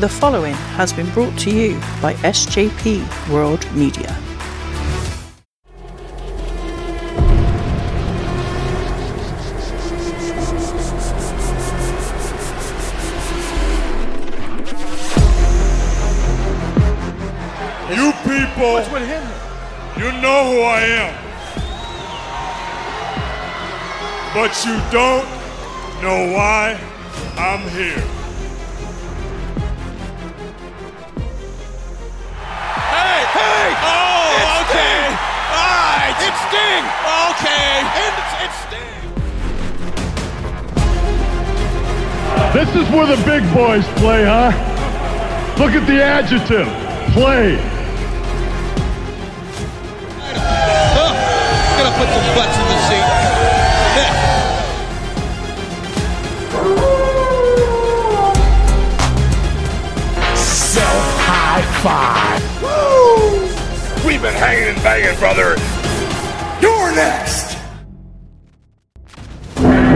The following has been brought to you by SJP World Media. You people, What's with him? you know who I am. But you don't know why I'm here. Sting. Okay. And it's, it's Sting. This is where the big boys play, huh? Look at the adjective. Play. Gonna put some butts in the seat. Self-high-fi. Woo! We've been hanging and banging, brother. You're next.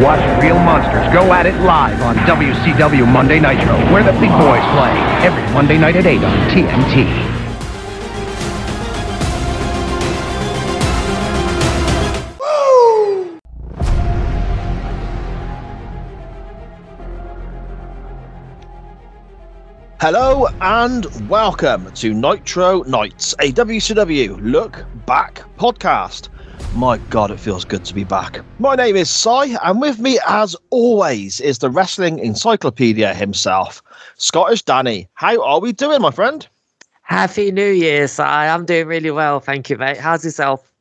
Watch Real Monsters go at it live on WCW Monday Nitro, where the big boys play, every Monday night at 8 on TNT. Hello and welcome to Nitro Nights, a WCW Look Back podcast. My God, it feels good to be back. My name is Cy, and with me, as always, is the wrestling encyclopedia himself, Scottish Danny. How are we doing, my friend? Happy New Year, Si. I'm doing really well, thank you, mate. How's yourself?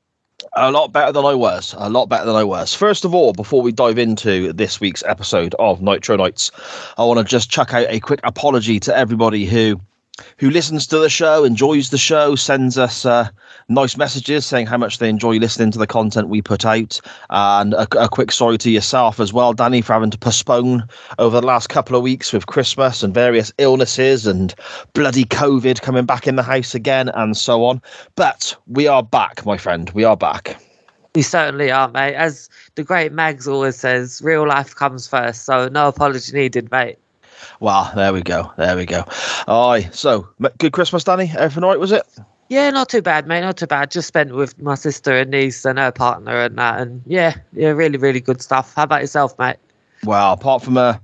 A lot better than I was. A lot better than I was. First of all, before we dive into this week's episode of Nitro Nights, I want to just chuck out a quick apology to everybody who who listens to the show, enjoys the show, sends us uh, nice messages saying how much they enjoy listening to the content we put out. And a, a quick sorry to yourself as well, Danny, for having to postpone over the last couple of weeks with Christmas and various illnesses and bloody COVID coming back in the house again and so on. But we are back, my friend. We are back. We certainly are, mate. As the great Mags always says, real life comes first, so no apology needed, mate. Well, there we go. There we go. Aye. So, good Christmas, Danny. Everything all right, was it? Yeah, not too bad, mate. Not too bad. Just spent with my sister and niece and her partner and that, and yeah, yeah, really, really good stuff. How about yourself, mate? Well, apart from uh,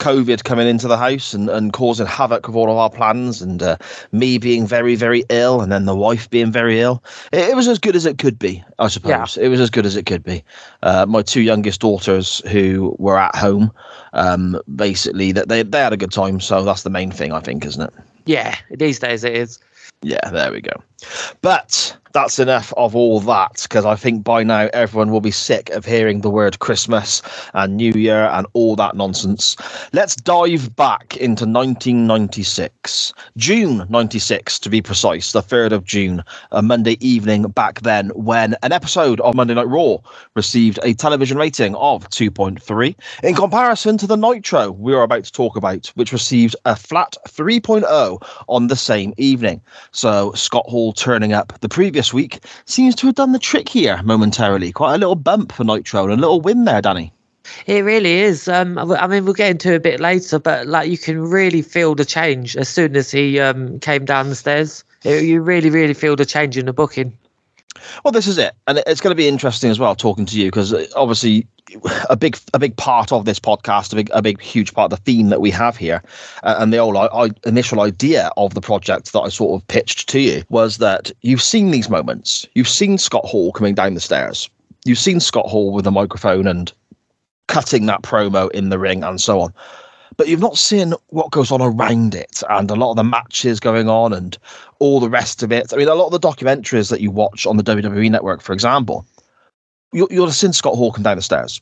COVID coming into the house and, and causing havoc with all of our plans, and uh, me being very, very ill, and then the wife being very ill, it, it was as good as it could be, I suppose. It was as good as it could be. Uh, my two youngest daughters, who were at home, um, basically, that they, they had a good time. So that's the main thing, I think, isn't it? Yeah, these days it is. Yeah, there we go. But that's enough of all that because I think by now everyone will be sick of hearing the word Christmas and New Year and all that nonsense. Let's dive back into 1996, June 96 to be precise, the 3rd of June, a Monday evening back then when an episode of Monday Night Raw received a television rating of 2.3 in comparison to the Nitro we are about to talk about, which received a flat 3.0 on the same evening. So Scott Hall turning up the previous week seems to have done the trick here momentarily. Quite a little bump for Nitro and a little win there, Danny. It really is. Um, I mean, we'll get into a bit later, but like you can really feel the change as soon as he um, came down the stairs. It, you really, really feel the change in the booking. Well, this is it, and it's going to be interesting as well talking to you because obviously a big a big part of this podcast, a big a big huge part of the theme that we have here, uh, and the whole I, I, initial idea of the project that I sort of pitched to you was that you've seen these moments, you've seen Scott Hall coming down the stairs, you've seen Scott Hall with a microphone and cutting that promo in the ring and so on. But you've not seen what goes on around it and a lot of the matches going on and all the rest of it. I mean, a lot of the documentaries that you watch on the WWE network, for example, you, you'll have seen Scott Hall come down the stairs.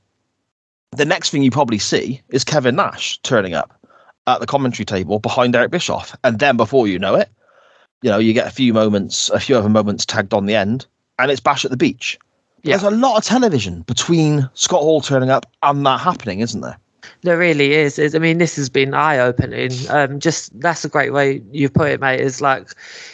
The next thing you probably see is Kevin Nash turning up at the commentary table behind Eric Bischoff. And then before you know it, you know, you get a few moments, a few other moments tagged on the end, and it's Bash at the Beach. Yeah. There's a lot of television between Scott Hall turning up and that happening, isn't there? There really is. is I mean, this has been eye opening. Um, just that's a great way you put it, mate. Is like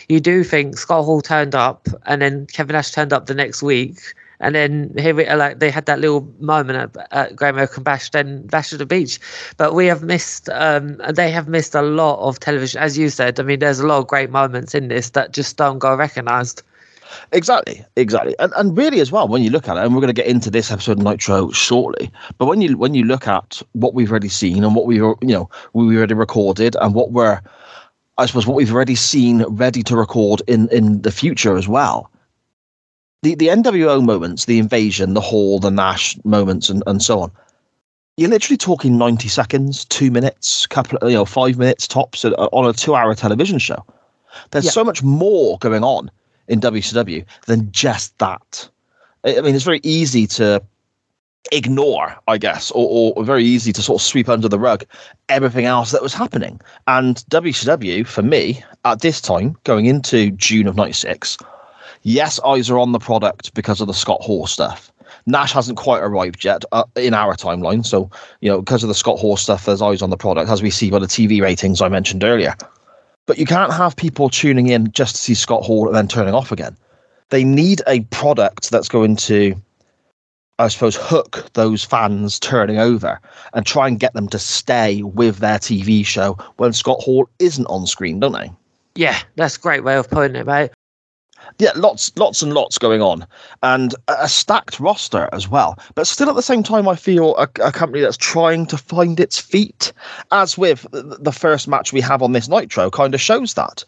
you do think Scott Hall turned up, and then Kevin Nash turned up the next week, And then here we like they had that little moment at, at Great American Bash, then Bash of the Beach. But we have missed, um, they have missed a lot of television, as you said. I mean, there's a lot of great moments in this that just don't go recognised. Exactly, exactly, and and really as well when you look at it, and we're going to get into this episode of Nitro shortly. But when you when you look at what we've already seen and what we you know we already recorded and what we're, I suppose what we've already seen ready to record in in the future as well. The the NWO moments, the invasion, the Hall, the Nash moments, and and so on. You're literally talking ninety seconds, two minutes, couple you know five minutes tops on a two hour television show. There's Yeah. so much more going on in WCW than just that. I mean, it's very easy to ignore, I guess, or, or very easy to sort of sweep under the rug everything else that was happening. And WCW, for me, at this time, going into June of 96, yes, eyes are on the product because of the Scott Hall stuff. Nash hasn't quite arrived yet uh, in our timeline. So, you know, because of the Scott Hall stuff, there's eyes on the product, as we see by the TV ratings I mentioned earlier. But you can't have people tuning in just to see Scott Hall and then turning off again. They need a product that's going to, I suppose, hook those fans turning over and try and get them to stay with their TV show when Scott Hall isn't on screen, don't they? Yeah, that's a great way of putting it, mate. Yeah, lots, lots and lots going on, and a stacked roster as well. But still, at the same time, I feel a, a company that's trying to find its feet. As with the first match we have on this Nitro, kind of shows that.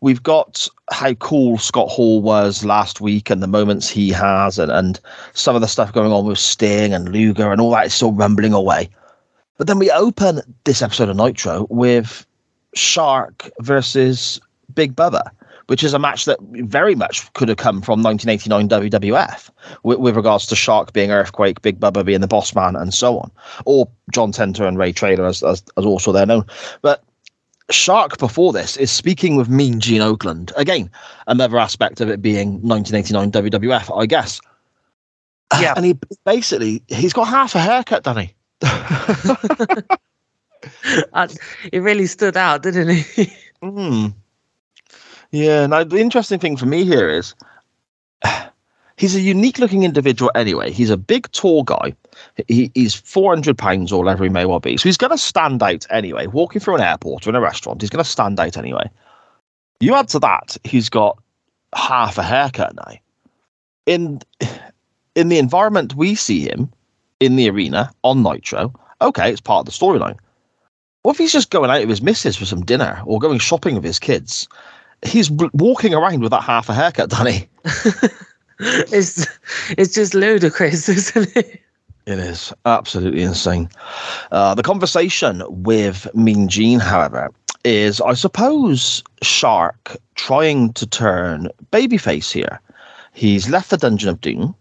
We've got how cool Scott Hall was last week and the moments he has, and, and some of the stuff going on with Sting and Luger and all that is still rumbling away. But then we open this episode of Nitro with Shark versus Big Bubba, which is a match that very much could have come from 1989 WWF with, with regards to Shark being Earthquake, Big Bubba being the boss man, and so on, or John Tenta and Ray Traylor as, as, as also they're known. But Shark before this is speaking with Mean Gene Okerlund. Again, another aspect of it being 1989 WWF, I guess. Yeah. And he basically, he's got half a haircut, Danny. Uh, it really stood out, didn't he? Mm. Yeah. Now the interesting thing for me here is he's a unique looking individual anyway. He's a big, tall guy. He, he's 400 pounds or whatever he may well be. So he's going to stand out anyway. Walking through an airport or in a restaurant, he's going to stand out anyway. You add to that, he's got half a haircut now. In in the environment we see him in the arena on Nitro, okay, it's part of the storyline. What if he's just going out with his missus for some dinner or going shopping with his kids? He's walking around with that half a haircut, Danny. it's it's just ludicrous, isn't it? It is absolutely insane. Uh, the conversation with Mean Gene, however, is I suppose Shark trying to turn babyface here. He's left the Dungeon of Doom.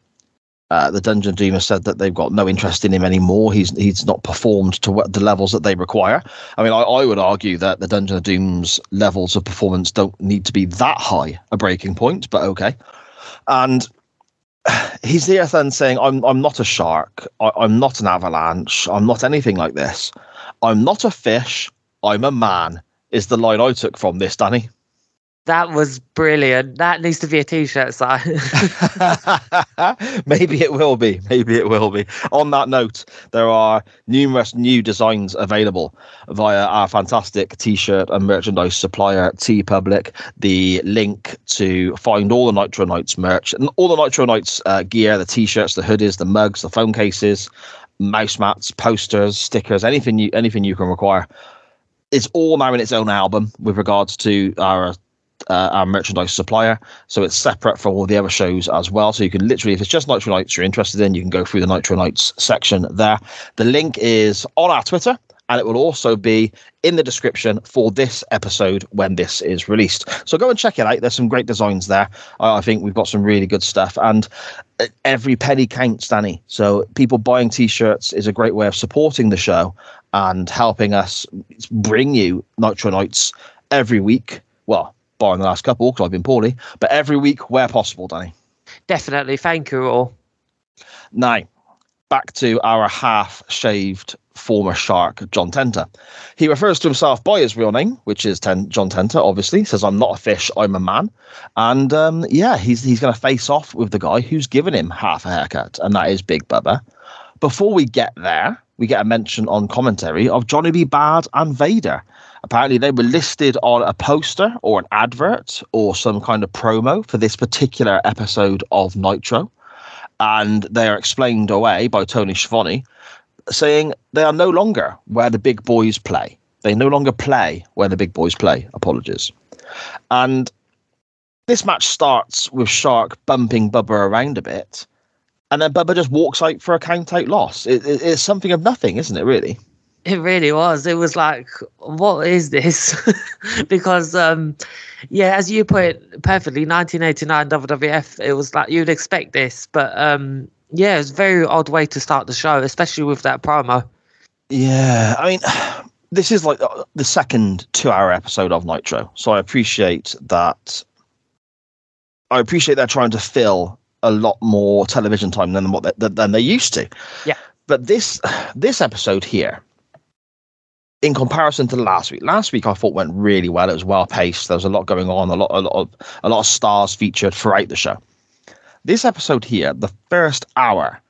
Uh, the Dungeon has said that they've got no interest in him anymore. He's he's not performed to the levels that they require. I mean, I, I would argue that the Dungeon of Doom's levels of performance don't need to be that high a breaking point, but okay. And he's there then saying, "I'm I'm not a shark. I, I'm not an avalanche. I'm not anything like this. I'm not a fish. I'm a man." Is the line I took from this, Danny? That was brilliant. That needs to be a t-shirt sign. Maybe it will be. Maybe it will be. On that note, there are numerous new designs available via our fantastic t-shirt and merchandise supplier T Public. The link to find all the Nitro Nights merch and all the Nitro Nights uh, gear, the t-shirts, the hoodies, the mugs, the phone cases, mouse mats, posters, stickers, anything you anything you can require. It's all now in its own album with regards to our uh, our merchandise supplier. So it's separate from all the other shows as well. So you can literally, if it's just Nitro Nights you're interested in, you can go through the Nitro Nights section there. The link is on our Twitter. And it will also be in the description for this episode when this is released. So go and check it out. There's some great designs there. I think we've got some really good stuff. And uh, every penny counts, Danny. So people buying t-shirts is a great way of supporting the show and helping us bring you Nitro Nights every week. Well, barring the last couple because I've been poorly, but every week where possible, Danny. Definitely. Thank you all. Now, back to our half shaved former shark John Tenta. He refers to himself by his real name, which is Ten- John Tenta, Obviously, he says I'm not a fish, I'm a man, and um, yeah, he's he's going to face off with the guy who's given him half a haircut, and that is Big Bubba. Before we get there, we get a mention on commentary of Johnny B. Bad and Vader. Apparently, they were listed on a poster or an advert or some kind of promo for this particular episode of Nitro. And they are explained away by Tony Schiavone, saying they are no longer where the big boys play. They no longer play where the big boys play. Apologies. And this match starts with Shark bumping Bubba around a bit. And then Bubba just walks out for a count out loss. It, it, it's something of nothing, isn't it, really? It really was. It was like, what is this? because, um, yeah, as you put it perfectly, 1989 WWF, it was like you'd expect this. But um, yeah, it's a very odd way to start the show, especially with that promo. Yeah, I mean, this is like the second two-hour episode of Nitro, so I appreciate that. I appreciate they're trying to fill a lot more television time than what they, than they used to. Yeah. But this this episode here, in comparison to last week, last week I thought went really well. It was well paced. There was a lot going on. A lot, a lot of a lot of stars featured throughout the show. This episode here, the first hour,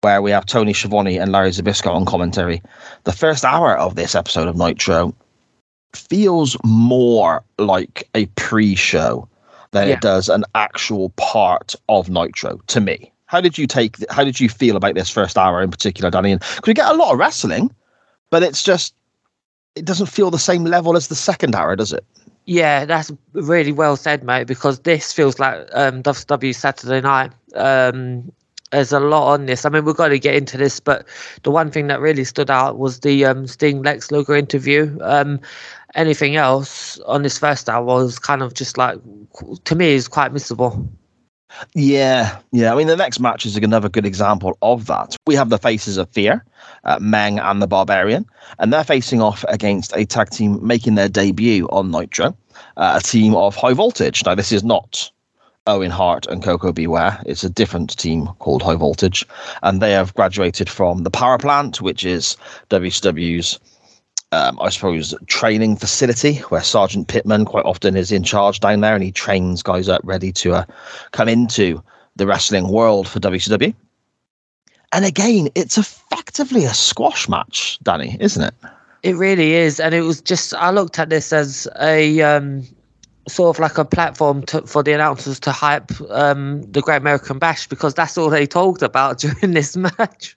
where we have Tony Schiavone and Larry Zbyszko on commentary, the first hour of this episode of Nitro feels more like a pre-show than Yeah. it does an actual part of Nitro to me. How did you take? How did you feel about this first hour in particular, Danny? Because we get a lot of wrestling, but it's just it doesn't feel the same level as the second hour, does it? Yeah, that's really well said, mate. Because this feels like um, WCW Saturday Night. Um, there's a lot on this. I mean, we've got to get into this, but the one thing that really stood out was the um, Sting Lex Luger interview. Um, anything else on this first hour was kind of just like, to me, is quite missable. Yeah, yeah. I mean, the next match is another good example of that. We have the faces of Fear, uh, Meng and the Barbarian, and they're facing off against a tag team making their debut on Nitro, uh, a team of High Voltage. Now, this is not Owen Hart and Koko B. Ware. It's a different team called High Voltage, and they have graduated from the Power Plant, which is WCW's um, I suppose, training facility where Sergeant Pittman quite often is in charge down there and he trains guys up ready to uh, come into the wrestling world for WCW. And again, it's effectively a squash match, Danny, isn't it? It really is, and it was just I looked at this as a um, sort of like a platform to, for the announcers to hype um, the Great American Bash because that's all they talked about during this match.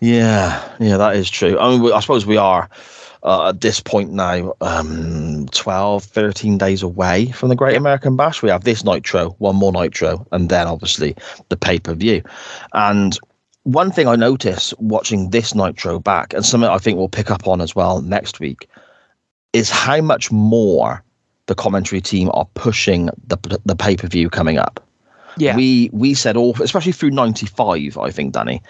Yeah, yeah, that is true. I mean, I suppose we are uh, at this point now um, 12, 13 days away from the Great American Bash. We have this Nitro, one more Nitro, and then obviously the pay per view. And one thing I notice watching this Nitro back, and something I think we'll pick up on as well next week, is how much more the commentary team are pushing the the pay per view coming up. Yeah, We we said all, especially through '95, I think, Danny.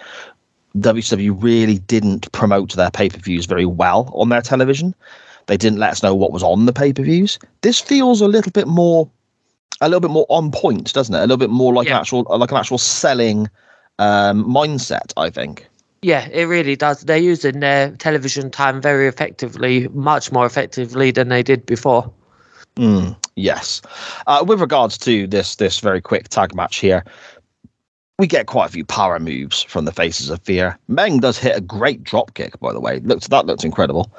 WCW really didn't promote their pay per views very well on their television. They didn't let us know what was on the pay per views. This feels a little bit more, a little bit more on point, doesn't it? A little bit more like an actual, like an actual selling um, mindset. I think. yeah, it really does. They're using their television time very effectively, much more effectively than they did before. Mm, yes. Uh, with regards to this this very quick tag match here, we get quite a few power moves from the faces of fear. Meng does hit a great drop kick, by the way. Looks that looks incredible.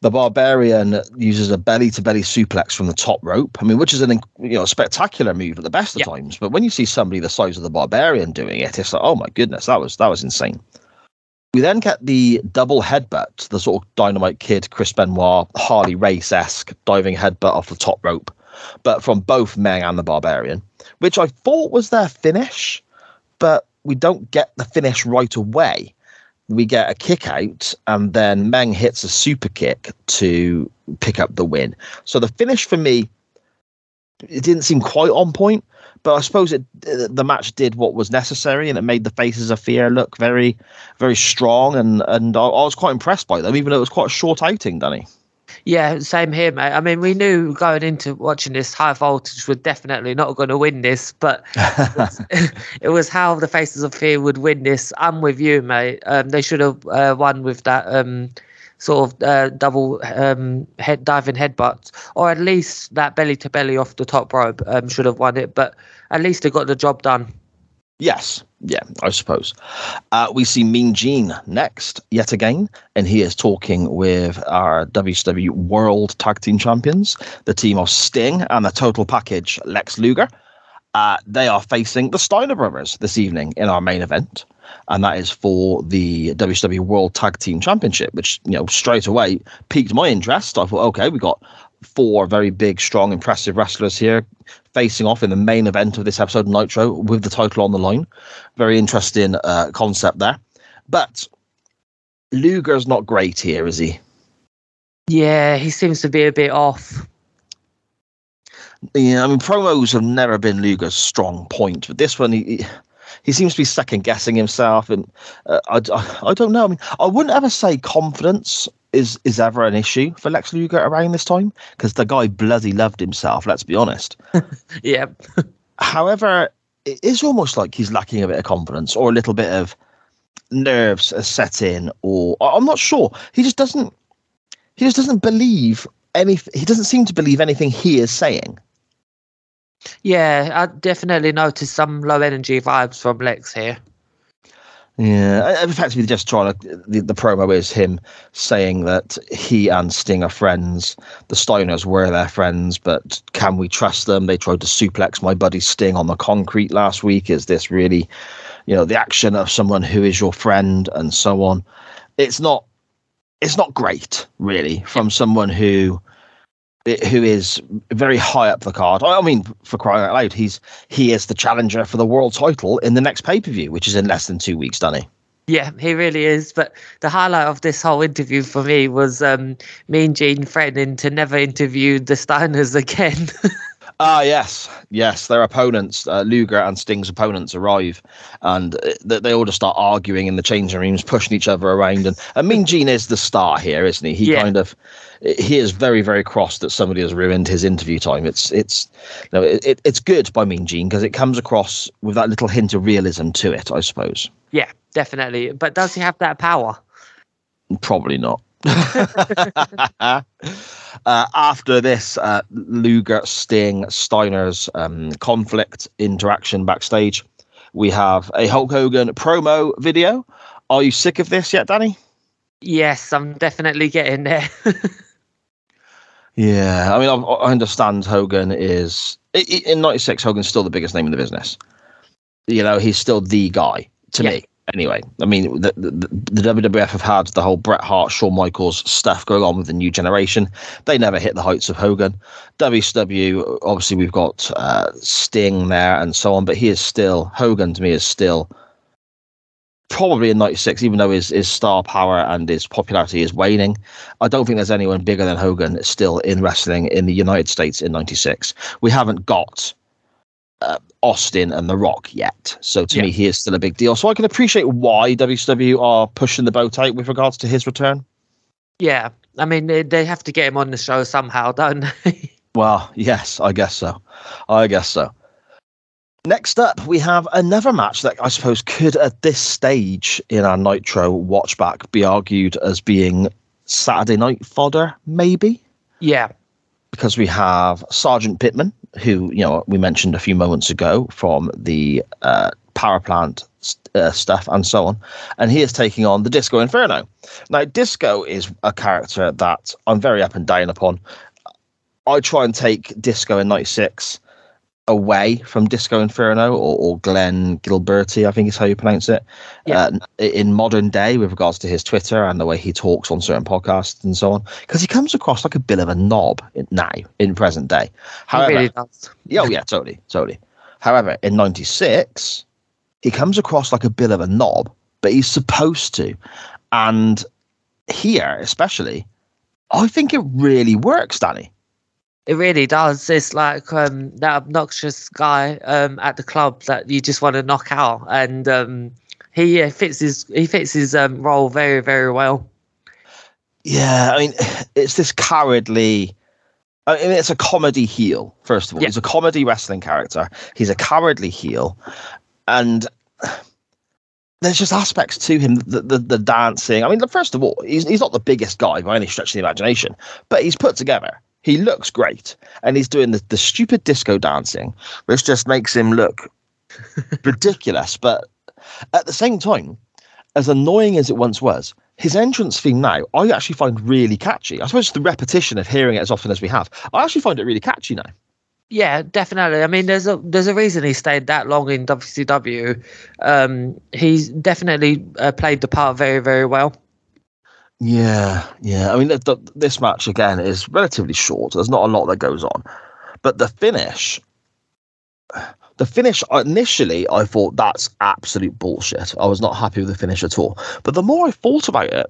The barbarian uses a belly to belly suplex from the top rope. I mean, which is an you know spectacular move at the best of Yeah. times. But when you see somebody the size of the barbarian doing it, it's like, oh my goodness, that was that was insane. We then get the double headbutt, the sort of Dynamite Kid, Chris Benoit, Harley Race esque diving headbutt off the top rope, but from both Meng and the Barbarian, which I thought was their finish, but we don't get the finish right away. We get a kick out, and then Meng hits a super kick to pick up the win. So the finish for me, it didn't seem quite on point, but I suppose it the match did what was necessary, and it made the faces of fear look very, very strong, and and I, I was quite impressed by them, even though it was quite a short outing, Danny. Yeah, same here, mate. I mean, we knew going into watching this high voltage were definitely not going to win this, but it was, it was how the Faces of Fear would win this. I'm with you, mate. Um, they should have uh, won with that um, sort of uh, double um, head diving headbutt, or at least that belly to belly off the top rope um, should have won it. But at least they got the job done. Yes, yeah, I suppose. Uh, we see Mean Gene next, yet again, and he is talking with our WCW World Tag Team Champions, the team of Sting and the total package Lex Luger. Uh, they are facing the Steiner brothers this evening in our main event, and that is for the WCW World Tag Team Championship, which you know straight away piqued my interest. I thought, okay, we got four very big, strong, impressive wrestlers here facing off in the main event of this episode of Nitro with the title on the line. Very interesting uh, concept there. But Luger's not great here, is he? Yeah, he seems to be a bit off. Yeah, I mean, promos have never been Luger's strong point, but this one, he, he seems to be second guessing himself, and uh, I, I, I don't know. I mean, I wouldn't ever say confidence is is ever an issue for Lex Luger around this time because the guy bloody loved himself. Let's be honest. yeah. However, it is almost like he's lacking a bit of confidence or a little bit of nerves set in, or I'm not sure. He just doesn't. He just doesn't believe any. He doesn't seem to believe anything he is saying. Yeah, I definitely noticed some low energy vibes from Lex here. Yeah, effectively, just trying to. The, the promo is him saying that he and Sting are friends. The Steiners were their friends, but can we trust them? They tried to suplex my buddy Sting on the concrete last week. Is this really, you know, the action of someone who is your friend and so on? It's not. It's not great, really, from someone who who is very high up the card. I mean, for crying out loud, he's he is the challenger for the world title in the next pay per view, which is in less than two weeks, Danny. Yeah, he really is. But the highlight of this whole interview for me was um, Mean Gene threatening to never interview the Steiners again. Ah, yes, yes. Their opponents, uh, Luger and Sting's opponents, arrive, and uh, they all just start arguing in the changing rooms, pushing each other around. And I mean, Gene is the star here, isn't he? He yeah. kind of he is very, very cross that somebody has ruined his interview time. It's it's you know, it, it's good by Mean Gene because it comes across with that little hint of realism to it, I suppose. Yeah, definitely. But does he have that power? Probably not. uh, after this, uh, Luger, Sting, Steiner's um, conflict interaction backstage, we have a Hulk Hogan promo video. Are you sick of this yet, Danny? Yes, I'm definitely getting there. yeah, I mean, I, I understand Hogan is in '96. Hogan's still the biggest name in the business. You know, he's still the guy to yeah. me anyway, I mean, the, the, the, WWF have had the whole Bret Hart, Shawn Michaels stuff going on with the new generation. They never hit the heights of Hogan. WCW, obviously, we've got uh, Sting there and so on, but he is still, Hogan to me is still probably in 96, even though his, his star power and his popularity is waning. I don't think there's anyone bigger than Hogan still in wrestling in the United States in 96. We haven't got uh, Austin and The Rock yet. So to yeah. me, he is still a big deal. So I can appreciate why WCW are pushing the boat out with regards to his return. Yeah, I mean they have to get him on the show somehow, don't they? well, yes, I guess so. I guess so. Next up, we have another match that I suppose could, at this stage in our Nitro watchback, be argued as being Saturday night fodder, maybe. Yeah, because we have Sergeant Pittman, who you know we mentioned a few moments ago from the uh, power plant uh, stuff and so on, and he is taking on the Disco Inferno. Now, Disco is a character that I'm very up and down upon. I try and take Disco in '96 away from Disco Inferno or, or Glenn Gilberti, I think is how you pronounce it, yeah. uh, in modern day with regards to his Twitter and the way he talks on certain podcasts and so on, because he comes across like a bit of a knob now in present day. However, he really does. yeah, oh yeah, totally, totally. However, in '96, he comes across like a bit of a knob, but he's supposed to, and here especially, I think it really works, Danny. It really does. It's like um, that obnoxious guy um, at the club that you just want to knock out, and um, he fits his he fits his um, role very very well. Yeah, I mean, it's this cowardly. I mean, it's a comedy heel. First of all, Yeah. he's a comedy wrestling character. He's a cowardly heel, and there's just aspects to him. The, the the dancing. I mean, first of all, he's he's not the biggest guy by any stretch of the imagination, but he's put together. He looks great, and he's doing the, the stupid disco dancing, which just makes him look ridiculous. But at the same time, as annoying as it once was, his entrance theme now I actually find really catchy. I suppose the repetition of hearing it as often as we have, I actually find it really catchy now. Yeah, definitely. I mean, there's a there's a reason he stayed that long in WCW. Um, he's definitely uh, played the part very very well. Yeah, yeah. I mean, the, the, this match again is relatively short. There's not a lot that goes on, but the finish, the finish initially, I thought that's absolute bullshit. I was not happy with the finish at all. But the more I thought about it,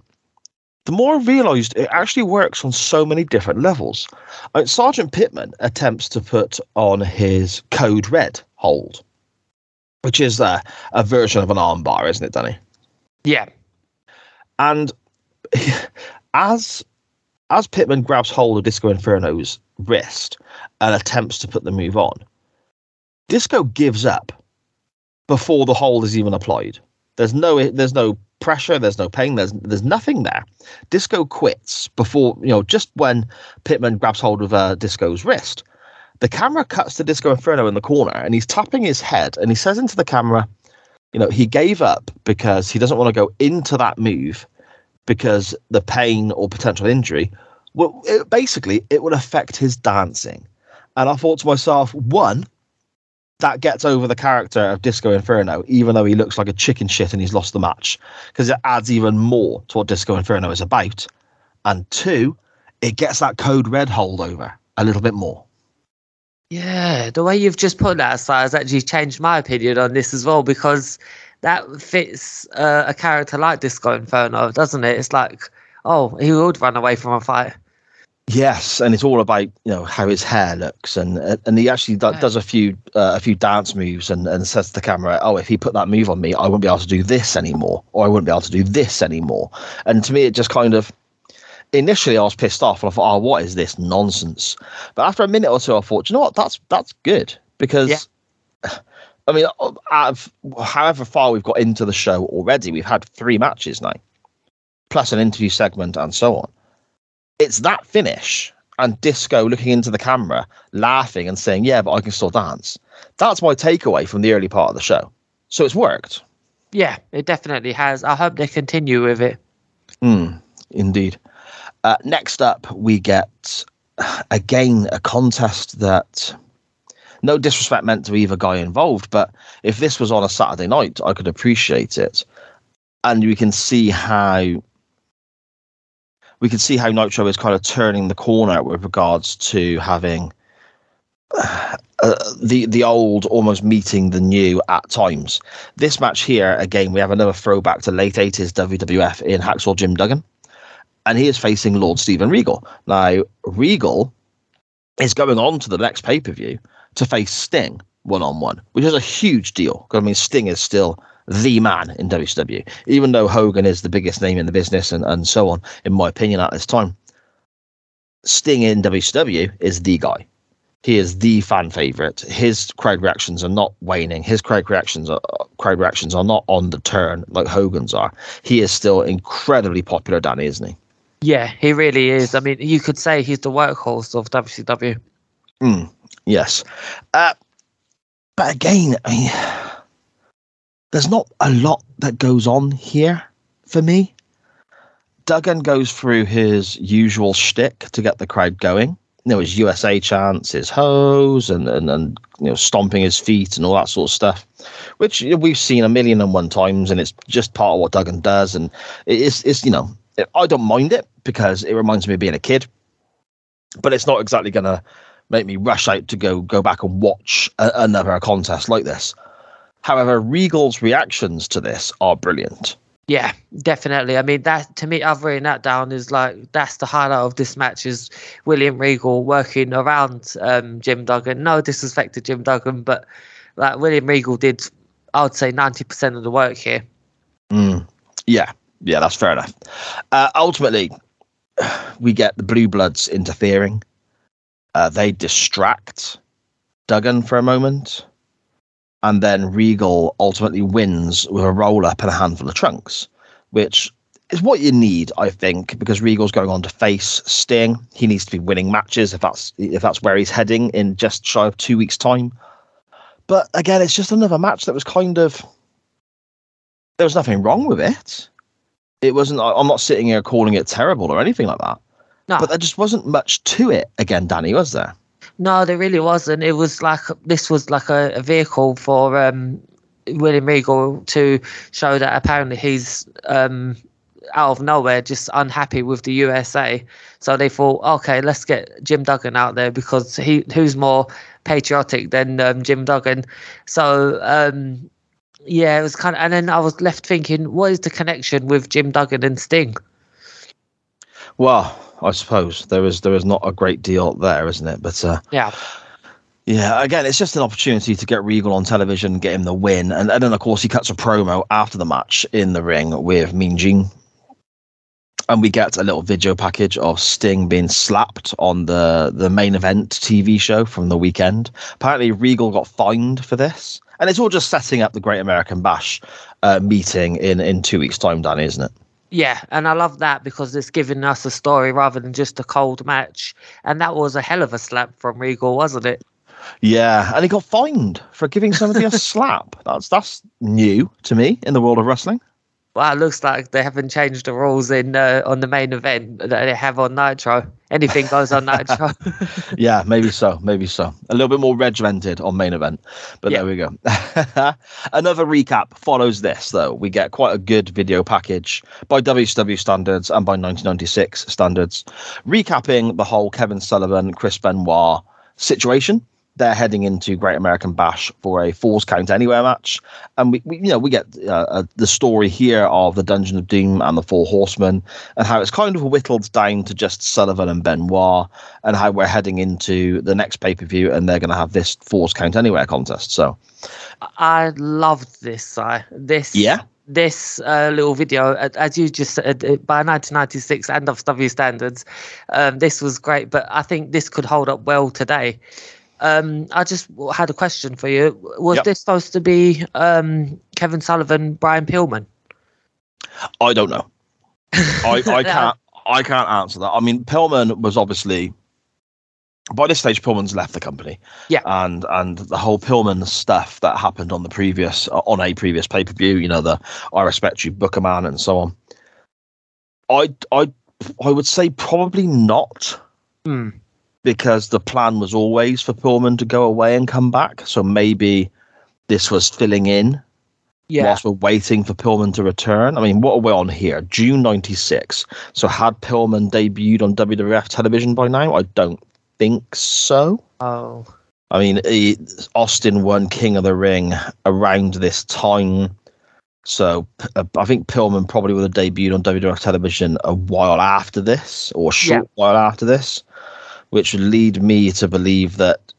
the more I realised it actually works on so many different levels. Uh, Sergeant Pittman attempts to put on his code red hold, which is uh, a version of an armbar, isn't it, Danny? Yeah, And as as Pittman grabs hold of Disco Inferno's wrist and attempts to put the move on, Disco gives up before the hold is even applied. There's no there's no pressure, there's no pain, there's there's nothing there. Disco quits before you know just when Pittman grabs hold of uh, Disco's wrist. The camera cuts to Disco Inferno in the corner, and he's tapping his head, and he says into the camera, you know, he gave up because he doesn't want to go into that move because the pain or potential injury, well, it, basically, it would affect his dancing. And I thought to myself, one, that gets over the character of Disco Inferno, even though he looks like a chicken shit and he's lost the match, because it adds even more to what Disco Inferno is about. And two, it gets that code red holdover a little bit more. yeah. The way you've just put that aside has actually changed my opinion on this as well because that fits uh, a character like Disco Inferno, doesn't it? It's like, oh, he would run away from a fight. Yes, and it's all about you know how his hair looks, and and he actually Yeah. does a few uh, a few dance moves, and and says to the camera, "Oh, if he put that move on me, I wouldn't be able to do this anymore, or I wouldn't be able to do this anymore." And to me, it just kind of initially I was pissed off, and I thought, "Oh, what is this nonsense?" But after a minute or two, I thought, you know what? That's that's good because." Yeah. I mean, out of however far we've got into the show already, we've had three matches now, plus an interview segment and so on. It's that finish and disco looking into the camera laughing and saying yeah but i can still dance. That's my takeaway from the early part of the show. So it's worked. Yeah, it definitely has. I hope they continue with it. Mm, indeed. Uh, next up we get again a contest that no disrespect meant to either guy involved but if this was on a saturday night i could appreciate it and we can see how we can see how Nitro is kind of turning the corner with regards to having uh, the the old almost meeting the new at times. This match here, again, we have another throwback to late eighties WWF in Hacksaw Jim Duggan, and he is facing Lord Steven Regal. Now Regal is going on to the next pay per view to face Sting one on one, which is a huge deal. I mean, Sting is still the man in WCW, even though Hogan is the biggest name in the business and, and so on, in my opinion, at this time. Sting in WCW is the guy. He is the fan favorite. His crowd reactions are not waning. His crowd reactions are crowd reactions are not on the turn like Hogan's are. He is still incredibly popular, Danny, isn't he? Yeah, he really is. I mean, you could say he's the workhorse of WCW. Mm, yes. Uh, but again, I mean, there's not a lot that goes on here for me. Duggan goes through his usual shtick to get the crowd going. You know, his USA chants, his hose, and, and, and you know, stomping his feet and all that sort of stuff, which we've seen a million and one times, and it's just part of what Duggan does. And it's, it's you know, I don't mind it because it reminds me of being a kid, but it's not exactly going to make me rush out to go go back and watch a, another contest like this. However, Regal's reactions to this are brilliant. Yeah, definitely. I mean, that to me, I've written that down is like that's the highlight of this match is William Regal working around um, Jim Duggan. No disrespect to Jim Duggan, but like William Regal did, I would say ninety percent of the work here. Mm, yeah, yeah, that's fair enough. Uh, ultimately, we get the Blue Bloods interfering. Uh, they distract Duggan for a moment, and then Regal ultimately wins with a roll up and a handful of trunks, which is what you need, I think, because Regal's going on to face Sting. He needs to be winning matches if that's if that's where he's heading in just shy of two weeks' time. But again, it's just another match that was kind of there was nothing wrong with it. It wasn't. I'm not sitting here calling it terrible or anything like that. No. But there just wasn't much to it. Again, Danny, was there? No, there really wasn't. It was like this was like a, a vehicle for um, William Regal to show that apparently he's um, out of nowhere just unhappy with the USA. So they thought, okay, let's get Jim Duggan out there because he who's more patriotic than um, Jim Duggan. So um, yeah, it was kind of, and then I was left thinking, what is the connection with Jim Duggan and Sting? Well, I suppose there is there is not a great deal there, isn't it? But uh, Yeah. yeah, again, it's just an opportunity to get Regal on television, get him the win, and, and then of course he cuts a promo after the match in the ring with Mean Gene, and we get a little video package of Sting being slapped on the the main event TV show from the weekend. Apparently, Regal got fined for this, and it's all just setting up the Great American Bash uh, meeting in in two weeks' time, Danny, isn't it? Yeah, and I love that because it's giving us a story rather than just a cold match. And that was a hell of a slap from Regal, wasn't it? Yeah, and he got fined for giving somebody a slap. That's that's new to me in the world of wrestling. Well, it looks like they haven't changed the rules in uh, on the main event that they have on Nitro. Anything goes on Nitro. Yeah, maybe so, maybe so. A little bit more regimented on main event, but Yeah. there we go. Another recap follows this, though. We get quite a good video package by WCW standards and by 1996 standards, recapping the whole Kevin Sullivan, Chris Benoit situation. They're heading into Great American Bash for a Falls Count Anywhere match, and we, we you know, we get uh, uh, the story here of the Dungeon of Doom and the Four Horsemen, and how it's kind of whittled down to just Sullivan and Benoit, and how we're heading into the next pay per view, and they're going to have this Falls Count Anywhere contest. So, I loved this. Si. This Yeah? This uh, little video, uh, as you just said, uh, by 1996 and FW standards, um, this was great. But I think this could hold up well today. Um, I just had a question for you. Was Yep. this supposed to be um, Kevin Sullivan, Brian Pillman? I don't know. I, I can't. I can't answer that. I mean, Pillman was obviously by this stage. Pillman's left the company. Yeah. and and the whole Pillman stuff that happened on the previous on a previous pay per view. You know, the I respect you, Booker Man, and so on. I I I would say probably not. Hmm. Because the plan was always for Pillman to go away and come back. So maybe this was filling in Yeah. whilst we're waiting for Pillman to return. I mean, what are we on here? June 96. So had Pillman debuted on WWF television by now? I don't think so. Oh. I mean, he, Austin won King of the Ring around this time. So uh, I think Pillman probably would have debuted on WWF television a while after this, or a short while after this, which would lead me to believe that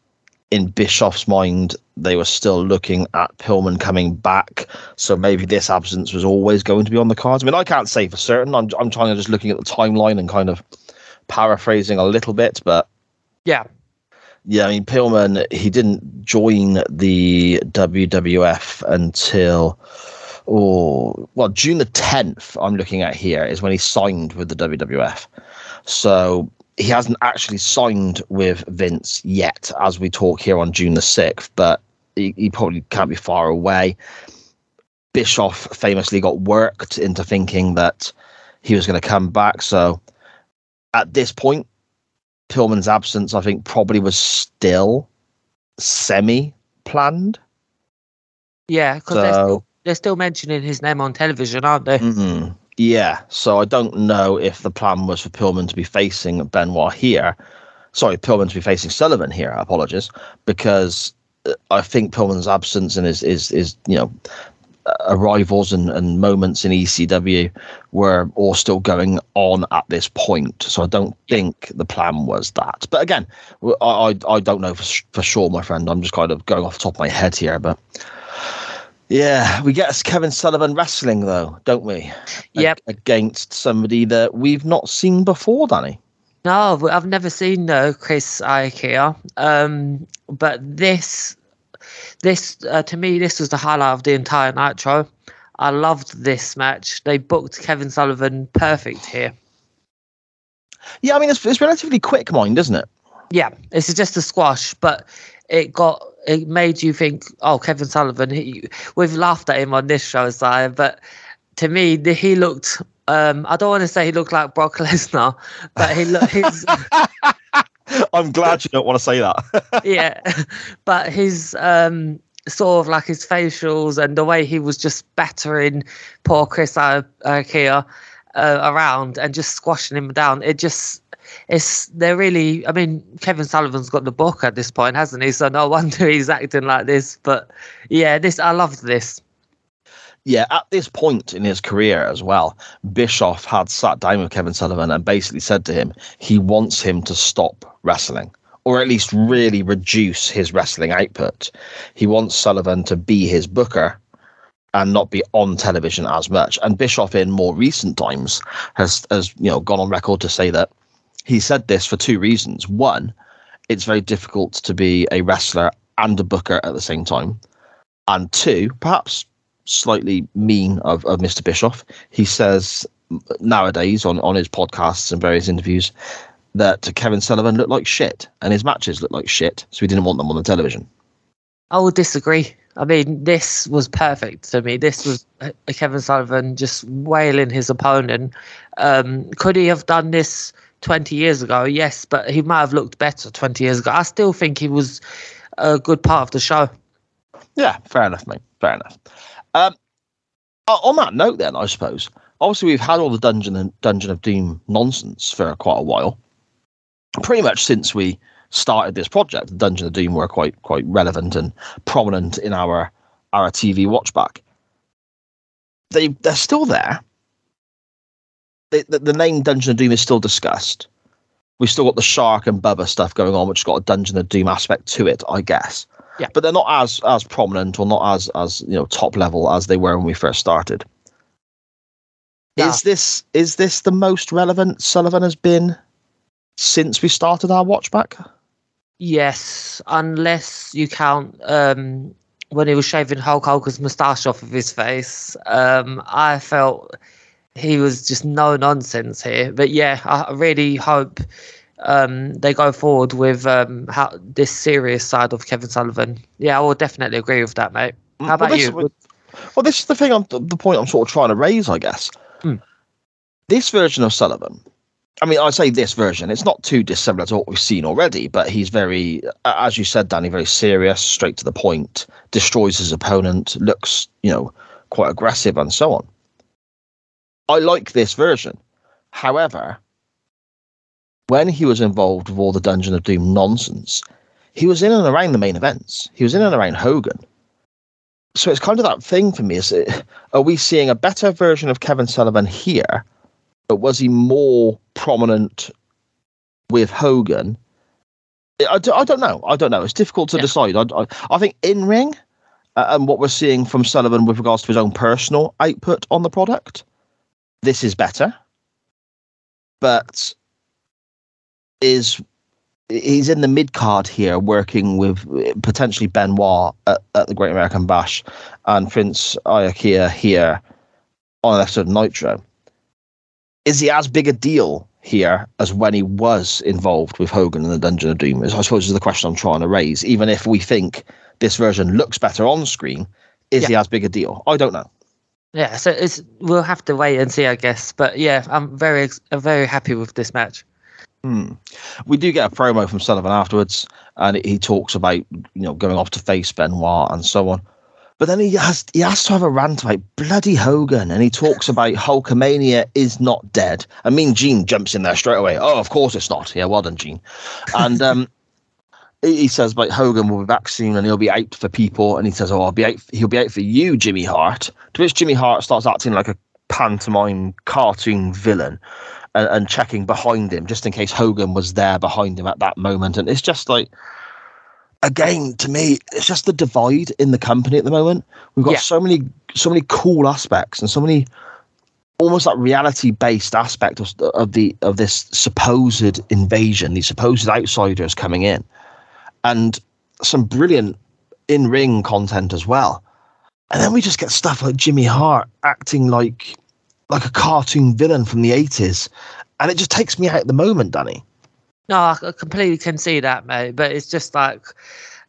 in Bischoff's mind, they were still looking at Pillman coming back. So maybe this absence was always going to be on the cards. I mean, I can't say for certain. I'm, I'm trying to just looking at the timeline and kind of paraphrasing a little bit, but Yeah. yeah, I mean, Pillman, he didn't join the WWF until, oh, well, June the 10th, I'm looking at here, is when he signed with the WWF. So he hasn't actually signed with Vince yet as we talk here on June the 6th, but he, he probably can't be far away. Bischoff famously got worked into thinking that he was going to come back. So at this point, Pillman's absence, I think, probably was still semi planned. Yeah, because they're, still, they're still mentioning his name on television, aren't they? Mm, yeah. So I don't know if the plan was for Pillman to be facing Benoit here. Sorry, Pillman to be facing Sullivan here. Apologies, because uh, I think Pillman's absence and his is is you know uh, arrivals and, and moments in ECW were all still going on at this point. So I don't think the plan was that. But again, I I don't know for, for sure, my friend. I'm just kind of going off the top of my head here, but Yeah, we get Kevin Sullivan wrestling though, don't we? Yep. Ag- against somebody that we've not seen before, Danny. No, I've never seen no Chris Ikea. Um, but this, this uh, to me, this was the highlight of the entire Nitro. I loved this match. They booked Kevin Sullivan perfect here. Yeah, I mean it's, it's relatively quick, mind, isn't it? Yeah, it's just a squash, but it got it made you think, oh, Kevin Sullivan. He, we've laughed at him on this show, sire, but to me, he looked. Um, I don't want to say he looked like Brock Lesnar, but he looked. His, I'm glad you don't want to say that. yeah, but his um, sort of like his facials and the way he was just battering poor Chris Ikea uh, around and just squashing him down. It just it's they're really. I mean, Kevin Sullivan's got the book at this point, hasn't he? So no wonder he's acting like this. But yeah, this I loved this. yeah, at this point in his career as well, Bischoff had sat down with Kevin Sullivan and basically said to him he wants him to stop wrestling or at least really reduce his wrestling output. He wants Sullivan to be his booker and not be on television as much. And Bischoff in more recent times has has you know gone on record to say that he said this for two reasons. One, it's very difficult to be a wrestler and a booker at the same time. And two, perhaps slightly mean of, of Mr. Bischoff, he says nowadays on, on his podcasts and various interviews that Kevin Sullivan looked like shit and his matches looked like shit. So he didn't want them on the television. I would disagree. I mean, this was perfect to me. This was Kevin Sullivan just wailing his opponent. Um, could he have done this 20 years ago? Yes, but he might have looked better 20 years ago. I still think he was a good part of the show. Yeah, fair enough, mate. Fair enough. Um, on that note, then I suppose obviously we've had all the Dungeon and Dungeon of Doom nonsense for quite a while. Pretty much since we started this project, Dungeon of Doom were quite quite relevant and prominent in our our TV watchback. They they're still there. The, the name Dungeon of Doom is still discussed. We've still got the Shark and Bubba stuff going on, which has got a Dungeon of Doom aspect to it, I guess. Yeah. But they're not as as prominent or not as as you know top level as they were when we first started. Is this is this the most relevant Sullivan has been since we started our watchback? Yes, unless you count um, when he was shaving Hulk Hogan's moustache off of his face. Um, I felt he was just no nonsense here. But yeah, I really hope um, they go forward with um, how this serious side of Kevin Sullivan. Yeah, I will definitely agree with that, mate. How about well, this, you? Well, this is the thing. I'm, the point I'm sort of trying to raise, I guess. Hmm. This version of Sullivan. I mean, I say this version. It's not too dissimilar to what we've seen already, but he's very, as you said, Danny, very serious, straight to the point, destroys his opponent, looks, you know, quite aggressive, and so on. I like this version. However, when he was involved with all the Dungeon of Doom nonsense, he was in and around the main events. He was in and around Hogan. So it's kind of that thing for me. Is it, are we seeing a better version of Kevin Sullivan here, but was he more prominent with Hogan? I, I don't know. I don't know. It's difficult to Yeah. decide. I, I, I think in ring uh, and what we're seeing from Sullivan with regards to his own personal output on the product, this is better. But is he's in the mid card here, working with potentially Benoit at, at the Great American Bash and Prince Iaukea here on an episode of Nitro. Is he as big a deal here as when he was involved with Hogan in the Dungeon of Doom? Is I suppose is the question I'm trying to raise. Even if we think this version looks better on screen, is Yeah. he as big a deal? I don't know. Yeah, so it's we'll have to wait and see, I guess. But yeah, I'm very I'm very happy with this match. Hmm. We do get a promo from Sullivan afterwards, and he talks about you know going off to face Benoit and so on. But then he has he has to have a rant about bloody Hogan, and he talks about Hulkamania is not dead. I mean, Gene jumps in there straight away. Oh, of course it's not. Yeah, well done, Gene. And um, he says like Hogan will be back soon, and he'll be out for people. And he says, "Oh, I'll be out. He'll be out for you, Jimmy Hart." To which Jimmy Hart starts acting like a pantomime cartoon villain and, and checking behind him just in case Hogan was there behind him at that moment. And it's just like, again, to me, it's just the divide in the company at the moment. We've got Yeah. so many, so many cool aspects and so many almost like reality based aspect of, of the of this supposed invasion, these supposed outsiders coming in, and some brilliant in ring content as well. And then we just get stuff like Jimmy Hart acting like like a cartoon villain from the eighties, and it just takes me out at the moment, Danny. No, I completely can see that, mate. But it's just like,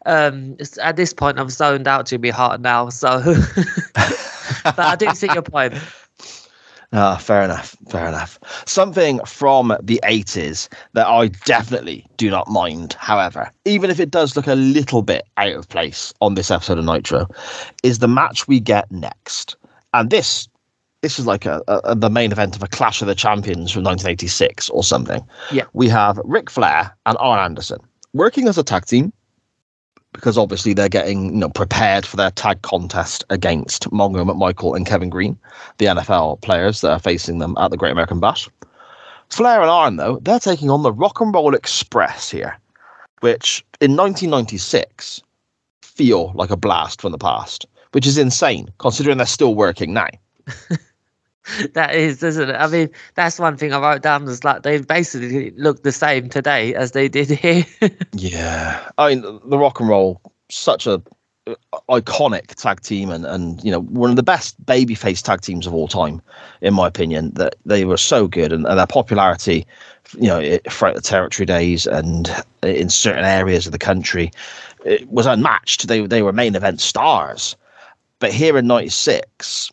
um, at this point, I've zoned out Jimmy Hart now. So, but I do see your point. Ah, fair enough. Fair enough. Something from the 80s that I definitely do not mind, however, even if it does look a little bit out of place on this episode of Nitro, is the match we get next. And this this is like a, a the main event of a Clash of the Champions from 1986 or something. Yeah. We have Ric Flair and Arn Anderson working as a tag team because obviously they're getting you know prepared for their tag contest against Mongo McMichael and Kevin Greene, the NFL players that are facing them at the Great American Bash. Flair and Arn, though, they're taking on the Rock and Roll Express here, which in 1996 feel like a blast from the past, which is insane considering they're still working now. That is, isn't it? I mean, that's one thing I wrote down was like they basically look the same today as they did here. Yeah, I mean the Rock and Roll, such a uh, iconic tag team, and and you know one of the best babyface tag teams of all time, in my opinion. That they were so good, and, and their popularity, you know, it- throughout the territory days and in certain areas of the country, it was unmatched. They they were main event stars, but here in '96.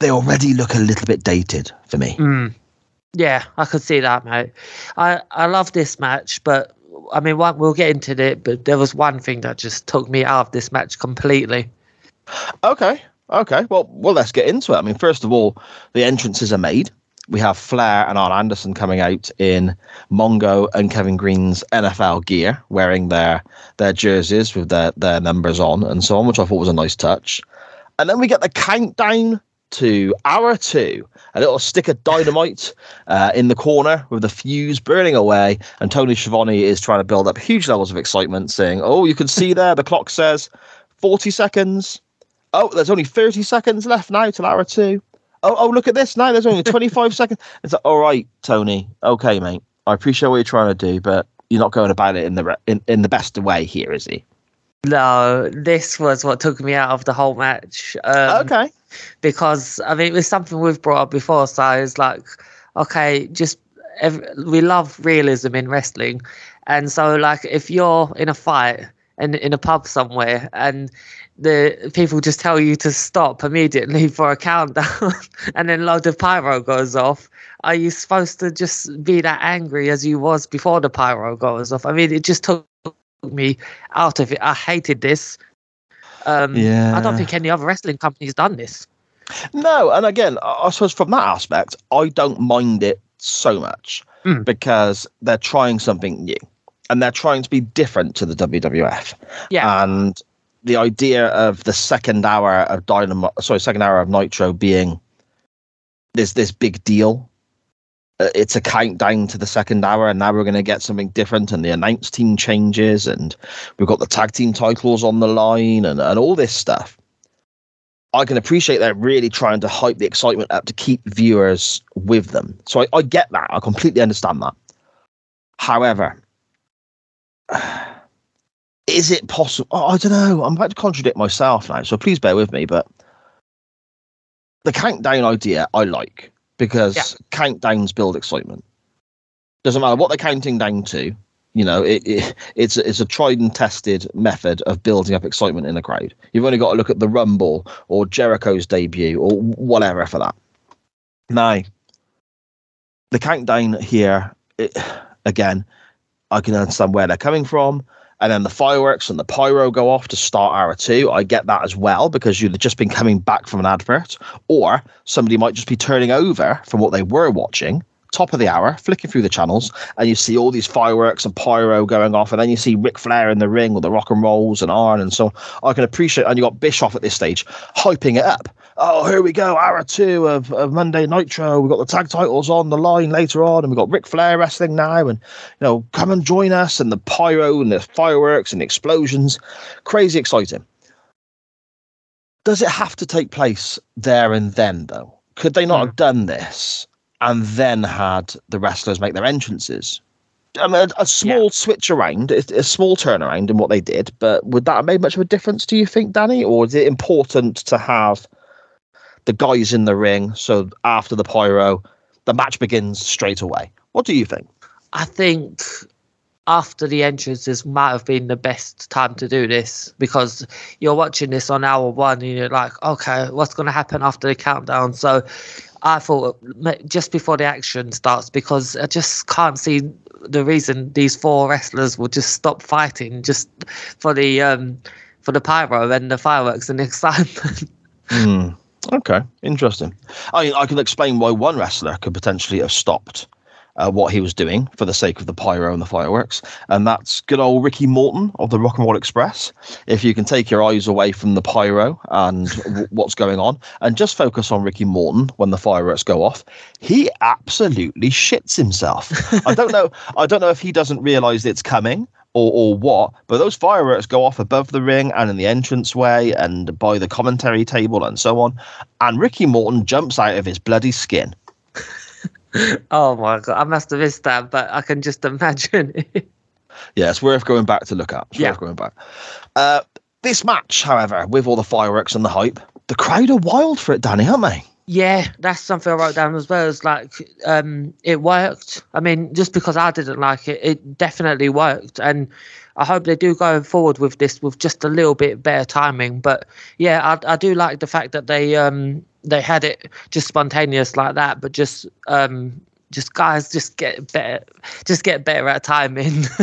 They already look a little bit dated for me. Mm. Yeah, I could see that, mate. I I love this match, but I mean, one, we'll get into it. But there was one thing that just took me out of this match completely. Okay. Okay. Well, well, let's get into it. I mean, first of all, the entrances are made. We have Flair and Arn Anderson coming out in Mongo and Kevin Greene's NFL gear, wearing their their jerseys with their their numbers on and so on, which I thought was a nice touch. And then we get the countdown to hour two. A little stick of dynamite uh, in the corner with the fuse burning away, and Tony Schiavone is trying to build up huge levels of excitement, saying, "Oh, you can see there. The clock says 40 seconds. Oh, there's only 30 seconds left now till hour two. Oh, oh, look at this now. There's only 25 seconds. It's like, all right, Tony. Okay, mate. I appreciate what you're trying to do, but you're not going about it in the re- in, in the best way here, is he? No, this was what took me out of the whole match. Um, okay. Because I mean it was something we've brought up before. So it's like, okay, just ev we love realism in wrestling, and so like if you're in a fight and in a pub somewhere and the people just tell you to stop immediately for a countdown and then load of pyro goes off are you supposed to just be that angry as you was before the pyro goes off? I mean it just took me out of it. I hated this um yeah. i don't think any other wrestling company's done this No, and again, I I suppose from that aspect, I don't mind it so much Mm. because they're trying something new and they're trying to be different to the WWF. Yeah. And the idea of the second hour of Dynamo, sorry, second hour of Nitro being this this big deal. Uh, It's a countdown to the second hour, and now we're going to get something different. And the announce team changes, and we've got the tag team titles on the line, and, and all this stuff. I can appreciate they're really trying to hype the excitement up to keep viewers with them. So I, I get that. I completely understand that. However, is it possible? Oh, I don't know. I'm about to contradict myself now, so please bear with me. But the countdown idea I like because Yeah. countdowns build excitement. Doesn't matter what they're counting down to. You know, it, it it's a- it's a tried and tested method of building up excitement in a crowd. You've only got to look at the Rumble or Jericho's debut or whatever for that. Now, the countdown here, it, again, I can understand where they're coming from. And then the fireworks and the pyro go off to start hour two. I get that as well because you've just been coming back from an advert, or somebody might just be turning over from what they were watching top of the hour, flicking through the channels, and you see all these fireworks and pyro going off, and then you see Ric Flair in the ring with the rock and rolls and Arn and so on. I can appreciate, and you got Bischoff at this stage hyping it up. Oh, here we go, hour two of, of Monday Nitro. We've got the tag titles on the line later on, and we've got Ric Flair wrestling now, and you know, come and join us, and the pyro and the fireworks and the explosions. Crazy exciting. Does it have to take place there and then, though? Could they not hmm. have done this and then had the wrestlers make their entrances? I mean, a, a small switch around, a, a small turnaround in what they did, but would that have made much of a difference, do you think, Danny? Or is it important to have the guys in the ring so after the pyro, the match begins straight away? What do you think? I think after the entrances might have been the best time to do this because you're watching this on hour one and you're like, okay, what's going to happen after the countdown? So I thought just before the action starts because I just can't see the reason these four wrestlers will just stop fighting just for the um for the pyro and the fireworks and the excitement. Okay, interesting. I I can explain why one wrestler could potentially have stopped uh, what he was doing for the sake of the pyro and the fireworks, and that's good old Ricky Morton of the Rock and Roll Express. If you can take your eyes away from the pyro and w- what's going on, and just focus on Ricky Morton when the fireworks go off, he absolutely shits himself. I don't know. I don't know if he doesn't realise it's coming or, or what, but those fireworks go off above the ring and in the entranceway and by the commentary table and so on. And Ricky Morton jumps out of his bloody skin. oh my god, I must have missed that, but I can just imagine. Yeah, it's worth going back to look at. It's Yeah. worth going back. Uh, this match, however, with all the fireworks and the hype, the crowd are wild for it, Danny, aren't they? Yeah, that's something I wrote down as well. It's like um, it worked. I mean, just because I didn't like it, it definitely worked, and I hope they do go forward with this with just a little bit better timing. But yeah, I, I do like the fact that they um, they had it just spontaneous like that, but just um, just guys just get better, just get better at timing.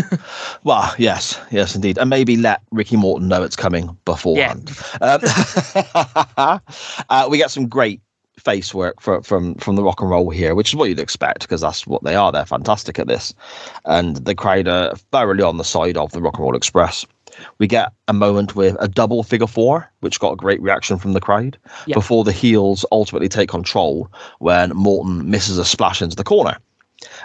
Well, yes, yes, indeed. And maybe let Ricky Morton know it's coming beforehand. Um, uh, we get some great face work for, from from the rock and roll here, which is what you'd expect because that's what they are. They're fantastic at this, and the crowd are thoroughly on the side of the Rock and Roll Express. We get a moment with a double figure four, which got a great reaction from the crowd Yeah. before the heels ultimately take control when Morton misses a splash into the corner.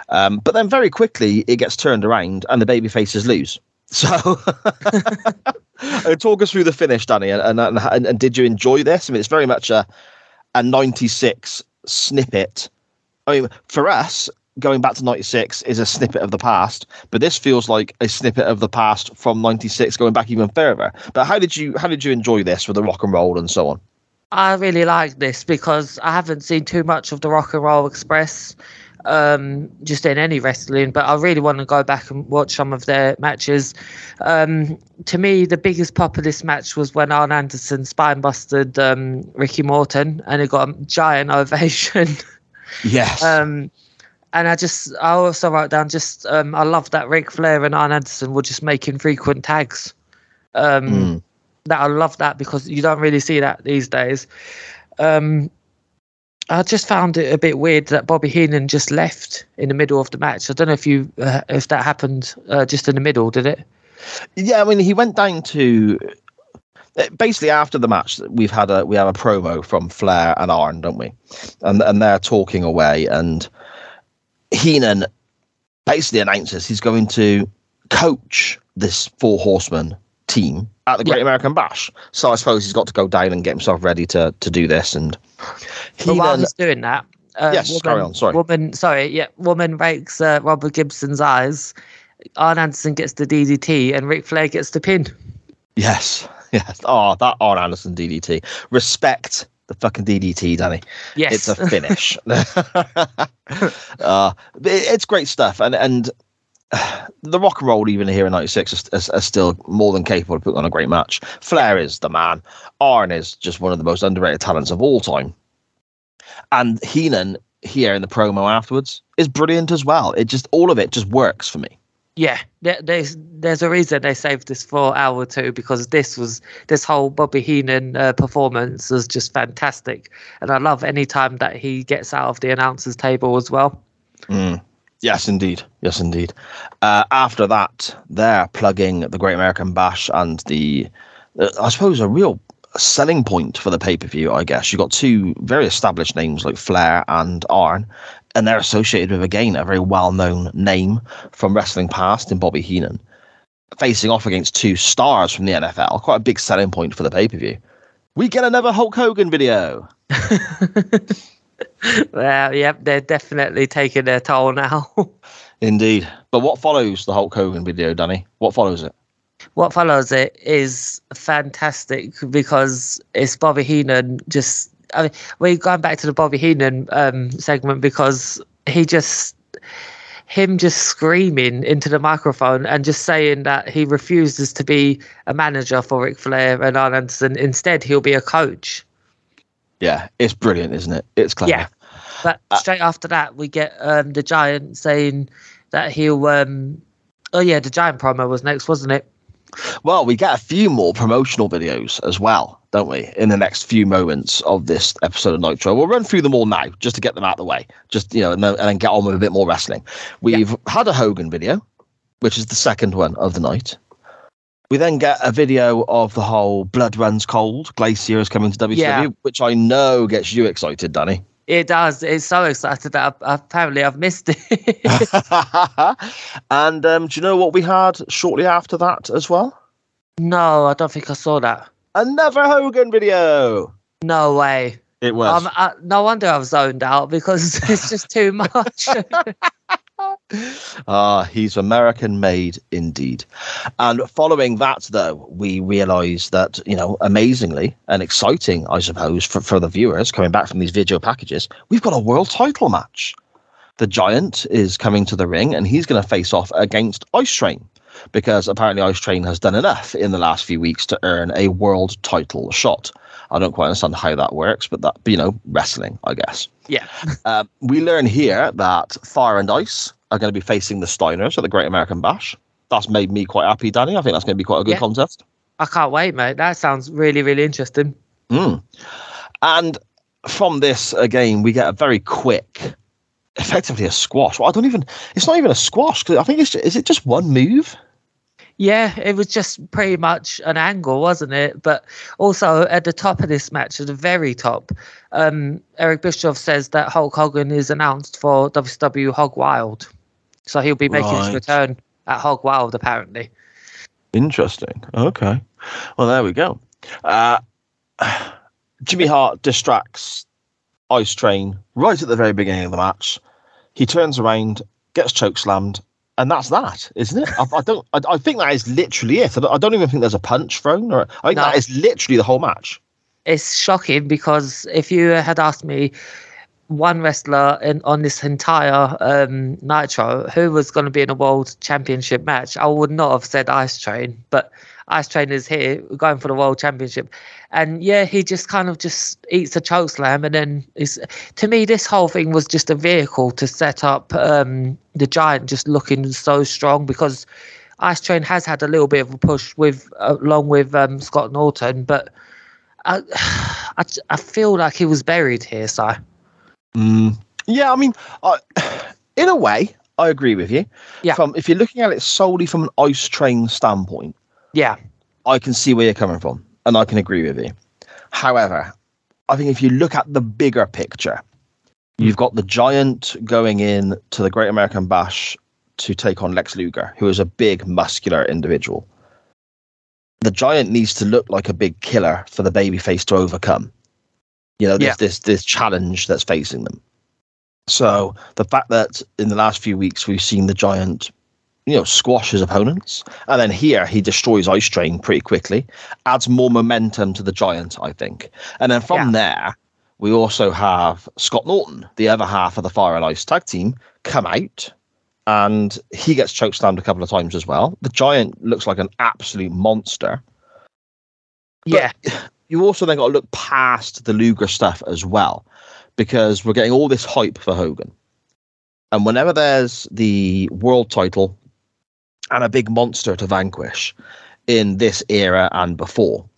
Um, but then very quickly it gets turned around and the baby faces lose. So Uh, talk us through the finish, Danny, and, and, and, and did you enjoy this? I mean, it's very much a a 96 snippet. I mean, for us, going back to 96 is a snippet of the past, but this feels like a snippet of the past from 96 going back even further. But how did you how did you enjoy this with the rock and roll and so on? I really like this because I haven't seen too much of the Rock and Roll Express, um, just in any wrestling. But I really want to go back and watch some of their matches. Um, to me, the biggest pop of this match was when Arn Anderson spine busted um, Ricky Morton, and he got a giant ovation. Yes. And I just, I also wrote down just, um, I love that Ric Flair and Arn Anderson were just making frequent tags. Um, Mm. That I love that because you don't really see that these days. Um, I just found it a bit weird that Bobby Heenan just left in the middle of the match. I don't know if you, uh, if that happened uh, just in the middle, did it? Yeah, I mean, he went down to uh, basically after the match. We've had a we have a promo from Flair and Arn, don't we? And and they're talking away, and Heenan basically announces he's going to coach this four Horsemen team at the Great Yeah. American Bash. So I suppose he's got to go down and get himself ready to to do this. And But while Heenan, he's doing that, uh, Yes, carry on, sorry. Woman, sorry, yeah, woman rakes uh, Robert Gibson's eyes. Arn Anderson gets the DDT, and Ric Flair gets the pin. yes, yes. Oh, that Arn Anderson DDT. Respect the fucking DDT, Danny. Yes, it's a finish. uh, it- it's great stuff, and and the rock and roll even here in '96 is, is, is still more than capable of putting on a great match. Flair is the man. Arn is just one of the most underrated talents of all time, and Heenan here in the promo afterwards is brilliant as well. It just all of it just works for me. Yeah. There's there's a reason they saved this for hour two because this was this whole Bobby Heenan uh, performance was just fantastic, and I love any time that he gets out of the announcers table as well. Mm. Yes, indeed. Yes, indeed. Uh, after that, they're plugging the Great American Bash and the, uh, I suppose, a real selling point for the pay per view. I guess you've got two very established names like Flair and Arn, and they're associated with again a very well known name from wrestling past in Bobby Heenan, facing off against two stars from the NFL. Quite a big selling point for the pay per view. We get another Hulk Hogan video. well, yep, they're definitely taking their toll now. Indeed. But what follows the Hulk Hogan video, Danny? What follows it? What follows it is fantastic because it's Bobby Heenan just. I mean, we're going back to the Bobby Heenan um, segment because he just him just screaming into the microphone and just saying that he refuses to be a manager for Ric Flair and Arn Anderson. Instead, he'll be a coach. Yeah, it's brilliant, isn't it? It's clever. Yeah. But Uh, straight after that, we get um, the Giant saying that he'll. Um, oh, yeah, the Giant promo was next, wasn't it? Well, we get a few more promotional videos as well, don't we? In the next few moments of this episode of Nitro, we'll run through them all now just to get them out of the way, just you know, and then, and then get on with a bit more wrestling. We've had a Hogan video, which is the second one of the night. We then get a video of the whole Blood Runs Cold. Glacier is coming to WCW, Yeah. which I know gets you excited, Danny. It does. It's so excited that I, apparently I've missed it. and um, do you know what we had shortly after that as well? no, I don't think I saw that. Another Hogan video. No way. It was. Um, I, no wonder I've zoned out because it's just too much. Ah, he's American made indeed. And following that, though, we realise that, you know, amazingly and exciting, I suppose, for, for the viewers coming back from these video packages, we've got a world title match. The Giant is coming to the ring and he's going to face off against Ice Train because apparently Ice Train has done enough in the last few weeks to earn a world title shot. I don't quite understand how that works, but that, you know, wrestling, I guess. yeah. Um, we learn here that Fire and Ice are going to be facing the Steiners at the Great American Bash. That's made me quite happy, Danny. I think that's going to be quite a good Yeah. contest. I can't wait, mate. That sounds really, really interesting. Mm. And from this, again, we get a very quick, effectively a squash. Well, I don't even, it's not even a squash. 'cause I think it's, is it just one move? Yeah, it was just pretty much an angle, wasn't it? But also at the top of this match, at the very top, um, Eric Bischoff says that Hulk Hogan is announced for WCW Hog Wild. So he'll be making Right. his return at Hog Wild, apparently. Interesting. Okay. Well, there we go. Uh, Jimmy Hart distracts Ice Train right at the very beginning of the match. He turns around, gets choke slammed, and that's that, isn't it? I, I don't. I, I think that is literally it. I don't, I don't even think there's a punch thrown, or I think No. that is literally the whole match. It's shocking because if you had asked me one wrestler in, on this entire um, Nitro who was going to be in a world championship match, I would not have said Ice Train. But Ice Train is here going for the world championship. And yeah, he just kind of just eats a choke slam. And then is to me, this whole thing was just a vehicle to set up um, the Giant just looking so strong because Ice Train has had a little bit of a push with along with um, Scott Norton, but I, I, I feel like he was buried here, Si. Mm. Yeah, I mean, I, in a way, I agree with you. Yeah. From if you're looking at it solely from an Ice Train standpoint, Yeah, I can see where you're coming from, and I can agree with you. However, I think if you look at the bigger picture, you've got the giant going in to the Great American Bash to take on Lex Luger, who is a big, muscular individual. The giant needs to look like a big killer for the babyface to overcome. You know, this Yeah. this this challenge that's facing them. So the fact that in the last few weeks we've seen the giant you know, squash his opponents. And then here he destroys Ice Train pretty quickly, adds more momentum to the Giant, I think. And then from there, we also have Scott Norton, the other half of the Fire and Ice tag team, come out. And he gets chokeslammed a couple of times as well. The Giant looks like an absolute monster. yeah, You also then got to look past the Luger stuff as well, because we're getting all this hype for Hogan. And whenever there's the world title and a big monster to vanquish in this era and before,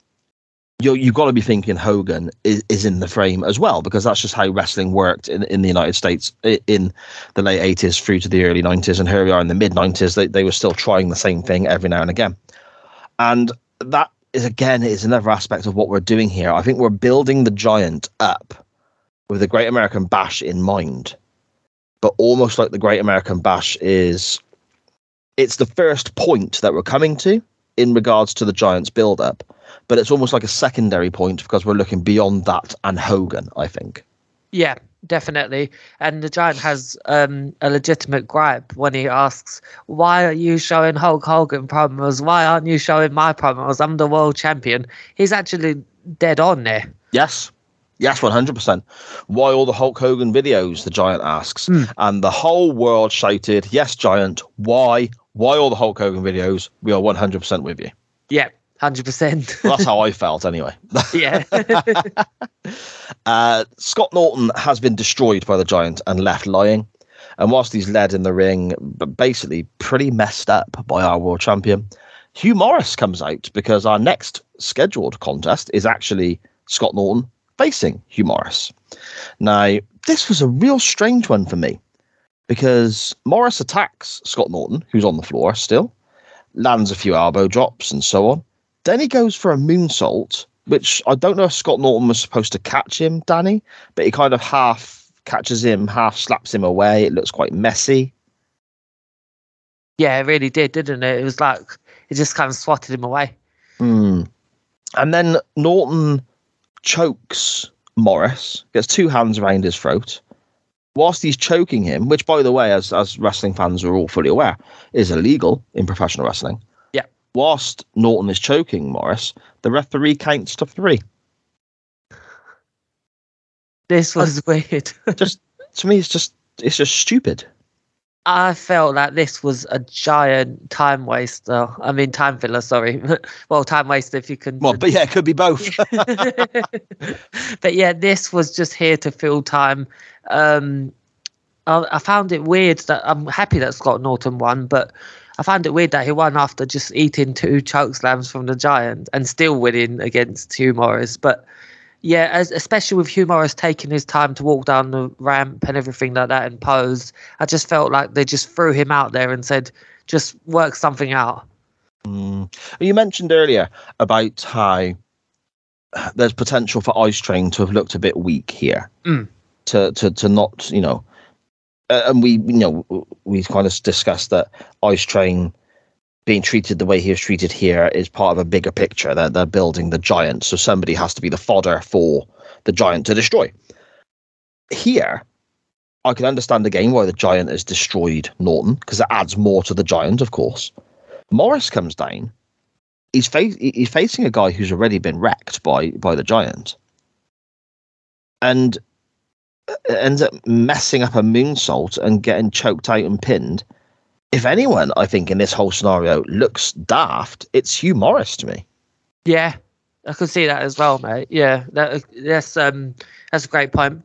you you've got to be thinking Hogan is, is in the frame as well because that's just how wrestling worked in, in the United States in the late 80s through to the early 90s and here we are in the mid 90s they, they were still trying the same thing every now and again and that is again is another aspect of what we're doing here. I think we're building the giant up with the Great American Bash in mind. But almost like the Great American Bash is it's the first point that we're coming to in regards to the Giants build up but it's almost like a secondary point because we're looking beyond that and Hogan, I think. Yeah, definitely. And the Giant has um, a legitimate gripe when he asks, Why are you showing Hulk Hogan promos? Why aren't you showing my promos? I'm the world champion. He's actually dead on there. Yes. Yes, 100%. Why all the Hulk Hogan videos? The Giant asks. Mm. And the whole world shouted, Yes, Giant. Why? Why all the Hulk Hogan videos? We are 100% with you. Yeah, Hundred percent. That's how I felt, anyway. yeah. uh, Scott Norton has been destroyed by the Giant and left lying, and whilst he's led in the ring, but basically pretty messed up by our world champion, Hugh Morrus comes out because our next scheduled contest is actually Scott Norton facing Hugh Morrus. Now, this was a real strange one for me because Morrus attacks Scott Norton, who's on the floor still, lands a few elbow drops and so on. Then he goes for a moonsault, which I don't know if Scott Norton was supposed to catch him, Danny, but he kind of half catches him, half slaps him away. It looks quite messy. Yeah, it really did, didn't it? It was like it just kind of swatted him away. Mm. And then Norton chokes Morrus, gets two hands around his throat. Whilst he's choking him, which, by the way, as, as wrestling fans are all fully aware, is illegal in professional wrestling whilst Norton is choking Morrus, the referee counts to three. This was weird. just to me, it's just it's just stupid. I felt like this was a giant time waster. I mean, time filler. Sorry, well, time waster if you can. Well, but yeah, it could be both. but yeah, this was just here to fill time. Um, I, I found it weird that I'm happy that Scott Norton won, but I found it weird that he won after just eating two choke slams from the Giant and still winning against Hugh Morrus. But yeah, as, especially with Hugh Morrus taking his time to walk down the ramp and everything like that and pose, I just felt like they just threw him out there and said, just work something out. Mm. You mentioned earlier about how there's potential for Ice Train to have looked a bit weak here. Mm. To, to to not you know uh, and we you know we kind of discussed that Ice Train being treated the way he was treated here is part of a bigger picture. They're, they're building the giant, so somebody has to be the fodder for the giant to destroy. Here, I can understand again why the giant has destroyed Norton because it adds more to the giant, of course. Morrus comes down. He's, fa- he's facing a guy who's already been wrecked by by the giant, and ends up messing up a moonsault and getting choked out and pinned. If anyone, I think, in this whole scenario looks daft, it's Hugh Morrus to me. Yeah, I can see that as well, mate. Yeah, that, that's um, that's a great point.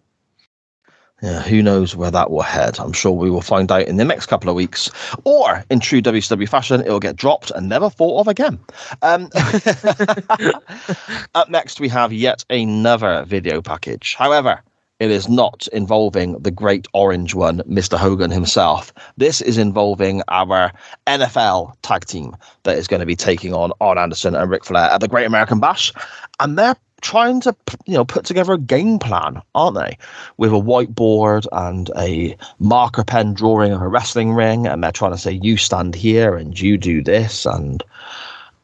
Yeah, who knows where that will head? I'm sure we will find out in the next couple of weeks, or in true WCW fashion, it will get dropped and never thought of again. Um, up next, we have yet another video package. However, it is not involving the great orange one, Mr. Hogan himself. This is involving our NFL tag team that is going to be taking on Arn Anderson and Ric Flair at the Great American Bash. And they're trying to you know put together a game plan aren't they with a whiteboard and a marker pen drawing of a wrestling ring and they're trying to say you stand here and you do this and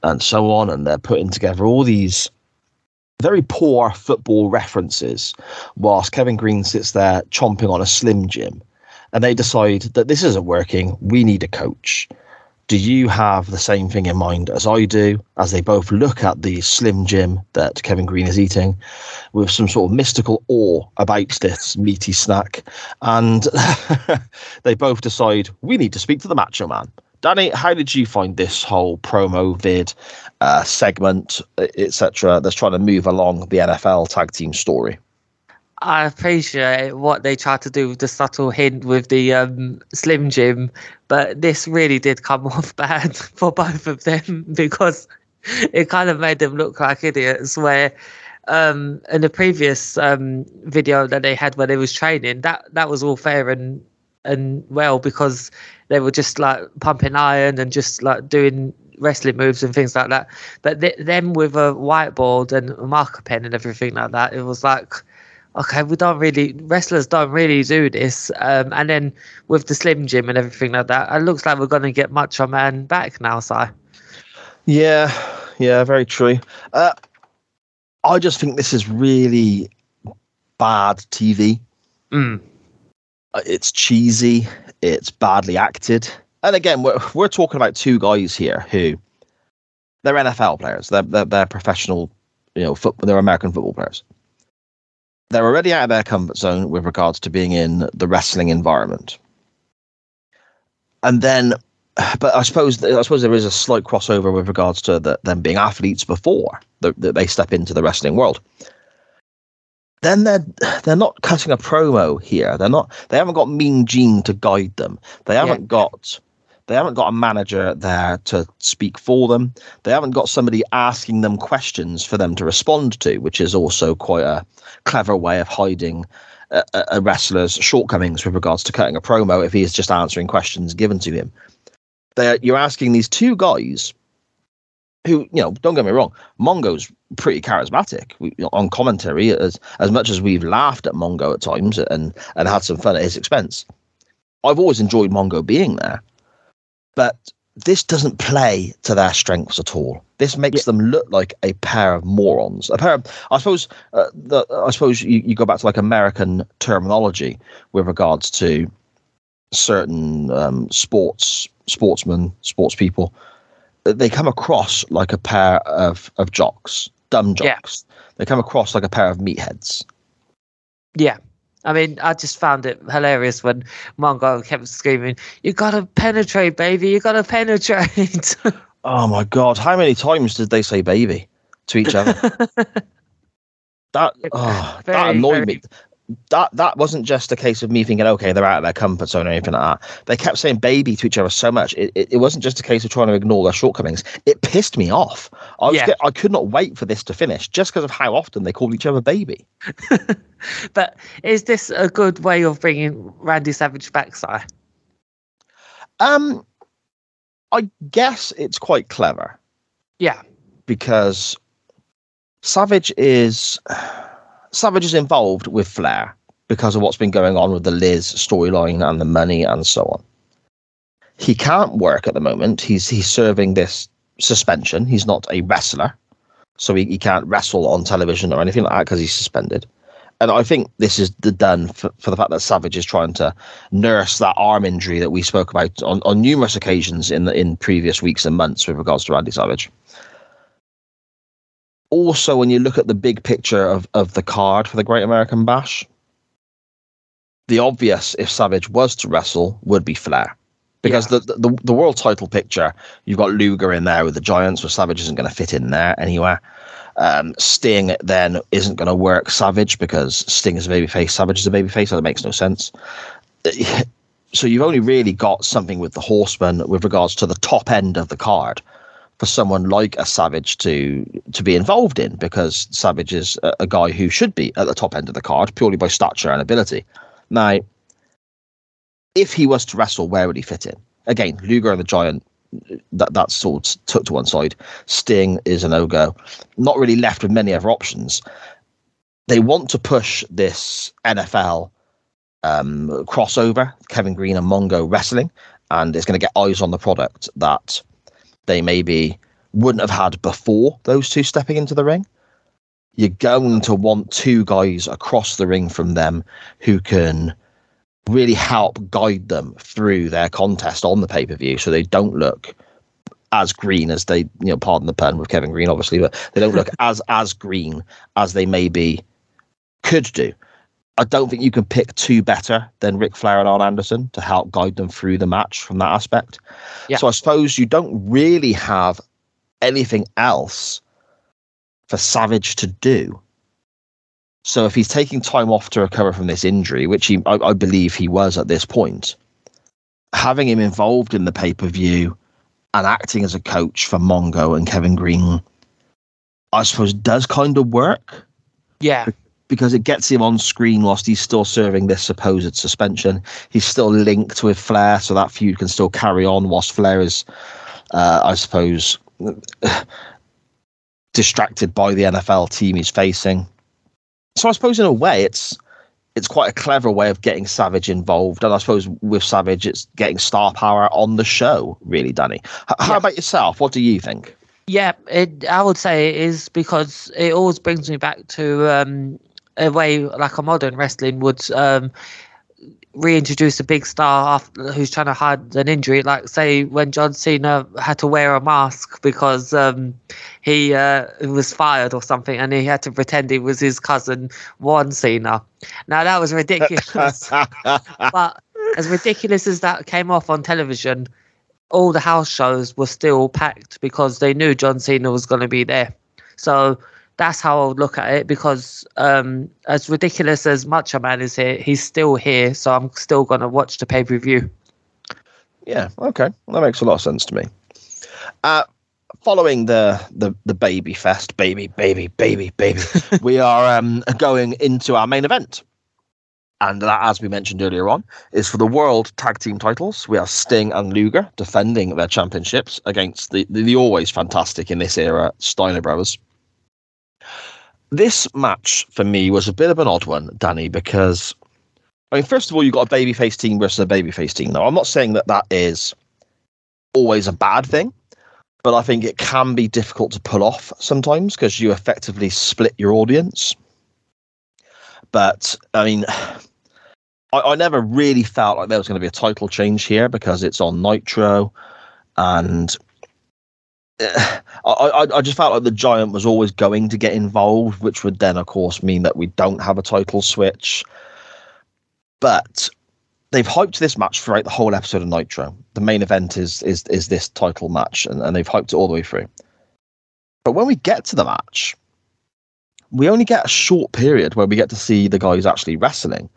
and so on and they're putting together all these very poor football references whilst Kevin Greene sits there chomping on a Slim Jim. And they decide that this isn't working. We need a coach. Do you have the same thing in mind as I do? As they both look at the Slim Jim that Kevin Greene is eating with some sort of mystical awe about this meaty snack. And they both decide we need to speak to the Macho Man. Danny, how did you find this whole promo vid uh, segment, etc., that's trying to move along the NFL tag team story? I appreciate what they tried to do with the subtle hint with the um, Slim Jim, but this really did come off bad for both of them because it kind of made them look like idiots. Where um, in the previous um, video that they had where they was training, that that was all fair and and well because they were just like pumping iron and just like doing wrestling moves and things like that. But th- them with a whiteboard and a marker pen and everything like that, it was like, okay, we don't really wrestlers don't really do this. Um, and then with the Slim Jim and everything like that, it looks like we're going to get Macho Man back now. So Yeah, yeah, very true. Uh, I just think this is really bad TV. mm, Uh, it's cheesy. It's badly acted. And again, we're we're talking about two guys here who they're NFL players. They're they're, they're professional, you know, foot, they're American football players. They're already out of their comfort zone with regards to being in the wrestling environment. And then, but I suppose I suppose there is a slight crossover with regards to the, them being athletes before that they step into the wrestling world then they're they're not cutting a promo here. They're not. They haven't got Mean Gene to guide them. They haven't got. They haven't got a manager there to speak for them. They haven't got somebody asking them questions for them to respond to, which is also quite a clever way of hiding a, a- a wrestler's shortcomings with regards to cutting a promo if he is just answering questions given to him. They're, you're asking these two guys who, you know, don't get me wrong, Mongo's pretty charismatic we, on commentary. As as much as we've laughed at Mongo at times and and had some fun at his expense, I've always enjoyed Mongo being there. But this doesn't play to their strengths at all. This makes them look like a pair of morons. A pair of, I suppose, uh, the, I suppose you, you go back to like American terminology with regards to certain um, sports sportsmen, sports people. They come across like a pair of of jocks, dumb Yeah. jocks. They come across like a pair of meatheads. yeah. I mean, I just found it hilarious when Mongo kept screaming, "You gotta penetrate, baby! You gotta penetrate!" Oh my god! How many times did they say "baby" to each other? that oh, that annoyed very- me. That that wasn't just a case of me thinking, okay, they're out of their comfort zone or anything like that. They kept saying "baby" to each other so much. It, it, it wasn't just a case of trying to ignore their shortcomings. It pissed me off. I was Yeah. get, I could not wait for this to finish just because of how often they called each other "baby." but is this a good way of bringing Randy Savage back, Si? Um, I guess it's quite clever. Yeah. because Savage is Savage is involved with Flair because of what's been going on with the Liz storyline and the money and so on. He can't work at the moment. He's he's serving this suspension. He's not a wrestler, so he, he can't wrestle on television or anything like that because he's suspended. And I think this is the done for, for the fact that Savage is trying to nurse that arm injury that we spoke about on, on numerous occasions in the, in previous weeks and months with regards to Randy Savage also when you look at the big picture of, of the card for the Great American Bash, the obvious if Savage was to wrestle would be Flair. Because Yeah. the, the the world title picture, you've got Luger in there with the Giants, where Savage isn't going to fit in there anywhere. Um, Sting then isn't going to work Savage because Sting is a babyface, Savage is a babyface, so that makes no sense. So you've only really got something with the Horseman with regards to the top end of the card for someone like a Savage to to be involved in because Savage is a, a guy who should be at the top end of the card purely by stature and ability. Now, if he was to wrestle, where would he fit in? Again, Luger and the Giant, that that's sort took to one side. Sting is a no go. Not really left with many other options. They want to push this NFL um, crossover, Kevin Greene and Mongo wrestling, and it's going to get eyes on the product that they maybe wouldn't have had before those two stepping into the ring. You're going to want two guys across the ring from them who can really help guide them through their contest on the pay per view so they don't look as green as they, you know, pardon the pun with Kevin Greene, obviously, but they don't look as as green as they maybe could do. I don't think you can pick two better than Ric Flair and Arn Anderson to help guide them through the match from that aspect. Yeah. So I suppose you don't really have anything else for Savage to do. So if he's taking time off to recover from this injury, which he, I, I believe he was at this point, having him involved in the pay per view and acting as a coach for Mongo and Kevin Greene, I suppose, does kind of work Yeah, because it gets him on screen whilst he's still serving this supposed suspension. He's still linked with Flair, so that feud can still carry on whilst Flair is, uh, I suppose, distracted by the NFL team he's facing. So I suppose in a way it's it's quite a clever way of getting Savage involved, and I suppose with Savage it's getting star power on the show. Really, Danny. H- How Yeah. about yourself? What do you think? yeah. It, I would say it is because it always brings me back to um, a way like a modern wrestling would um, reintroduce a big star after, who's trying to hide an injury. Like say when John Cena had to wear a mask because um, he uh, was fired or something, and he had to pretend he was his cousin Juan Cena. Now that was ridiculous. but as ridiculous as that came off on television, all the house shows were still packed because they knew John Cena was going to be there. So that's how I would look at it because um, as ridiculous as Macho Man is here, he's still here. So I'm still going to watch the pay per view. Yeah, okay, that makes a lot of sense to me. Uh, following the the the baby fest, baby, baby, baby, baby, we are um, going into our main event, and that, as we mentioned earlier on, is for the world tag team titles. We have Sting and Luger defending their championships against the the, the always fantastic in this era Steiner brothers. This match for me was a bit of an odd one, Danny, because I mean, first of all, you've got a babyface team versus a babyface team. Now, I'm not saying that that is always a bad thing, but I think it can be difficult to pull off sometimes because you effectively split your audience. But I mean, I, I never really felt like there was going to be a title change here because it's on Nitro, and I, I, just felt like the Giant was always going to get involved, which would then, of course, mean that we don't have a title switch. But they've hyped this match throughout the whole episode of Nitro. The main event is is is this title match, and, and they've hyped it all the way through. But when we get to the match, we only get a short period where we get to see the guys actually wrestling.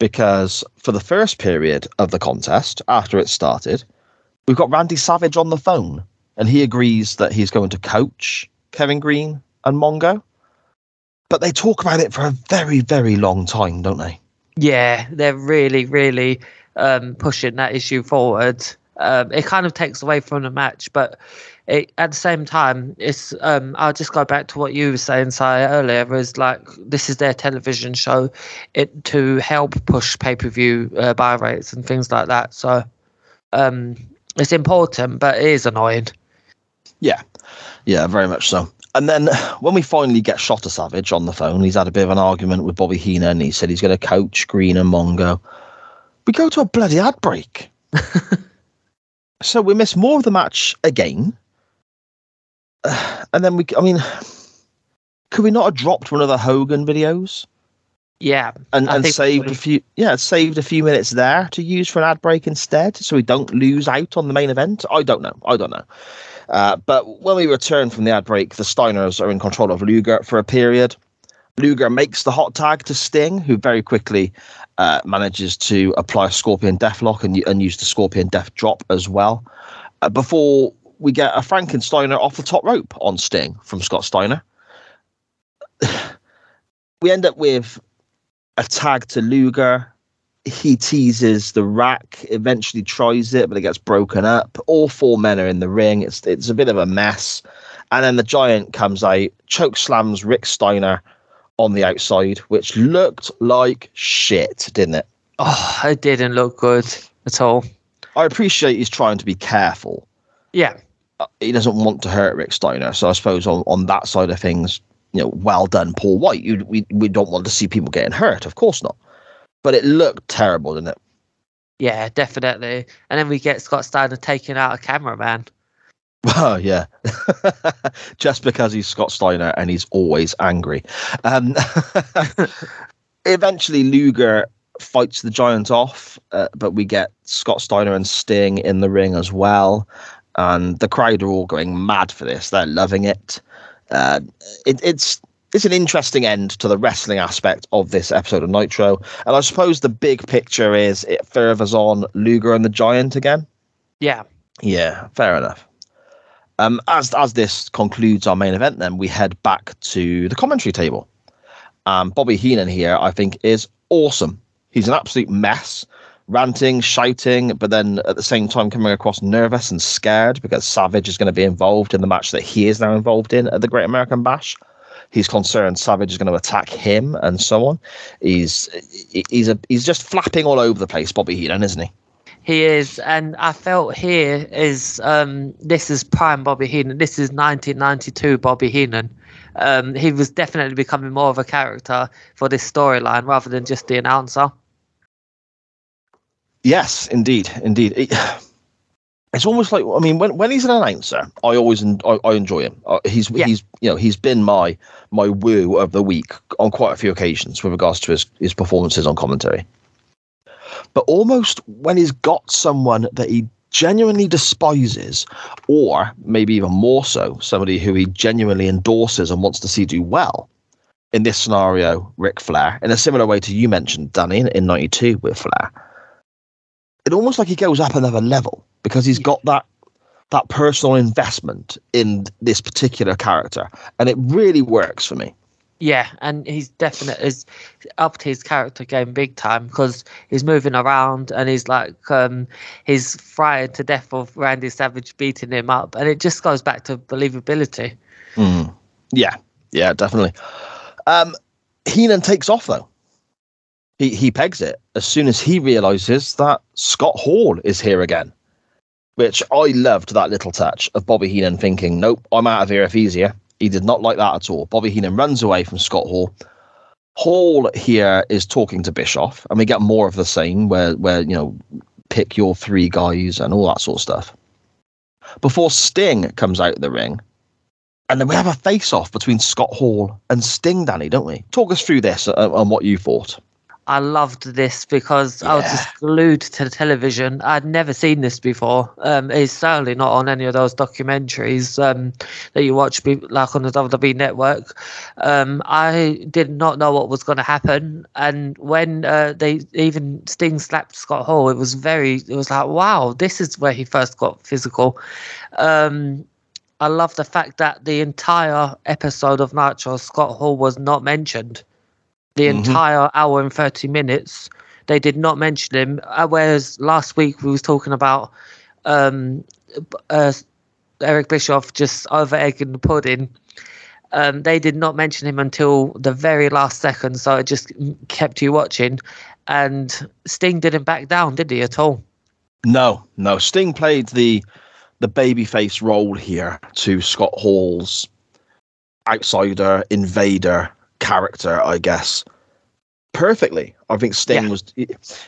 Because for the first period of the contest, after it started, we've got Randy Savage on the phone, and he agrees that he's going to coach Kevin Greene and Mongo. But they talk about it for a very, very long time, don't they? Yeah, they're really, really um, pushing that issue forward. Um, it kind of takes away from the match, but it, at the same time, it's. Um, I'll just go back to what you were saying, Si, earlier. Is like this is their television show, it to help push pay per view uh, buy rates and things like that. So, um, it's important, but it is annoying. Yeah, yeah, very much so. And then when we finally get Shotta Savage on the phone, he's had a bit of an argument with Bobby Heenan. And he said he's going to coach Greene and Mongo. We go to a bloody ad break. so we miss more of the match again. Uh, and then we, I mean, could we not have dropped one of the Hogan videos Yeah, and, I and saved a few? Yeah, saved a few minutes there to use for an ad break instead, so we don't lose out on the main event. I don't know. I don't know. Uh, but when we return from the ad break, the Steiners are in control of Luger for a period. Luger makes the hot tag to Sting, who very quickly uh, manages to apply a Scorpion Deathlock and, and use the Scorpion Death Drop as well. Uh, before we get a Frankensteiner off the top rope on Sting from Scott Steiner. we end up with a tag to Luger. He teases the rack, eventually tries it, but it gets broken up. All four men are in the ring. It's it's a bit of a mess. And then the giant comes out, choke slams Rick Steiner on the outside, which looked like shit, didn't it? Oh, it didn't look good at all. I appreciate he's trying to be careful. Yeah, Uh, He doesn't want to hurt Rick Steiner. So I suppose on, on that side of things, you know, well done, Paul White. You, we, we don't want to see people getting hurt. Of course not. But it looked terrible, didn't it? yeah, definitely. And then we get Scott Steiner taking out a cameraman. Oh yeah, just because he's Scott Steiner and he's always angry. Um, eventually, Luger fights the giant off, uh, but we get Scott Steiner and Sting in the ring as well, and the crowd are all going mad for this. They're loving it. Uh, it it's it's an interesting end to the wrestling aspect of this episode of Nitro, and I suppose the big picture is it furthers on Luger and the Giant again. Yeah, Yeah, fair enough. Um, as as this concludes our main event, then we head back to the commentary table. Um, Bobby Heenan here, I think, is awesome. He's an absolute mess, ranting, shouting, but then at the same time coming across nervous and scared because Savage is going to be involved in the match that he is now involved in at the Great American Bash. He's concerned Savage is going to attack him and so on. He's he's a he's just flapping all over the place, Bobby Heenan, isn't he? He is, and I felt here is um, this is prime Bobby Heenan. This is 1992 Bobby Heenan. Um, he was definitely becoming more of a character for this storyline rather than just the announcer. Yes, indeed, indeed. It, it's almost like I mean, when when he's an announcer, I always en- I, I enjoy him. Uh, he's Yeah. he's you know he's been my my woo of the week on quite a few occasions with regards to his his performances on commentary. But almost when he's got someone that he genuinely despises, or maybe even more so, somebody who he genuinely endorses and wants to see do well. In this scenario, Ric Flair, in a similar way to you mentioned, Danny, in, in '92 with Flair it almost like he goes up another level because he's got that that personal investment in this particular character and it really works for me. Yeah, and he's definitely is upped his character game big time because he's moving around and he's like um he's frightened to death of Randy Savage beating him up, and it just goes back to believability. yeah yeah definitely. Um heenan takes off though he he pegs it as soon as he realizes that scott hall is here again which i loved that little touch of bobby heenan thinking nope i'm out of here if here he did not like that at all bobby heenan runs away from scott hall Hall here is talking to Bischoff, and we get more of the same, where where you know, pick your three guys and all that sort of stuff. Before Sting comes out of the ring, and then we have a face-off between Scott Hall and Sting, Danny, don't we? Talk us through this uh, and what you thought. I loved this because I was just glued to the television. I'd never seen this before. Um, it's certainly not on any of those documentaries um, that you watch, like on the WWE network. Um, I did not know what was going to happen, and when uh, they even Sting slapped Scott Hall, it was very. It was like, wow, this is where he first got physical. Um, I love the fact that the entire episode of Nitro, Scott Hall was not mentioned the entire hour and 30 minutes. They did not mention him. Uh, whereas last week we was talking about um uh, eric bischoff just over egging the pudding. Um, they did not mention him until the very last second so it just kept you watching. And sting didn't back down did he at all? No, no. Sting played the the babyface role here to Scott Hall's outsider, invader character, I guess. Perfectly. I think Sting Yeah. was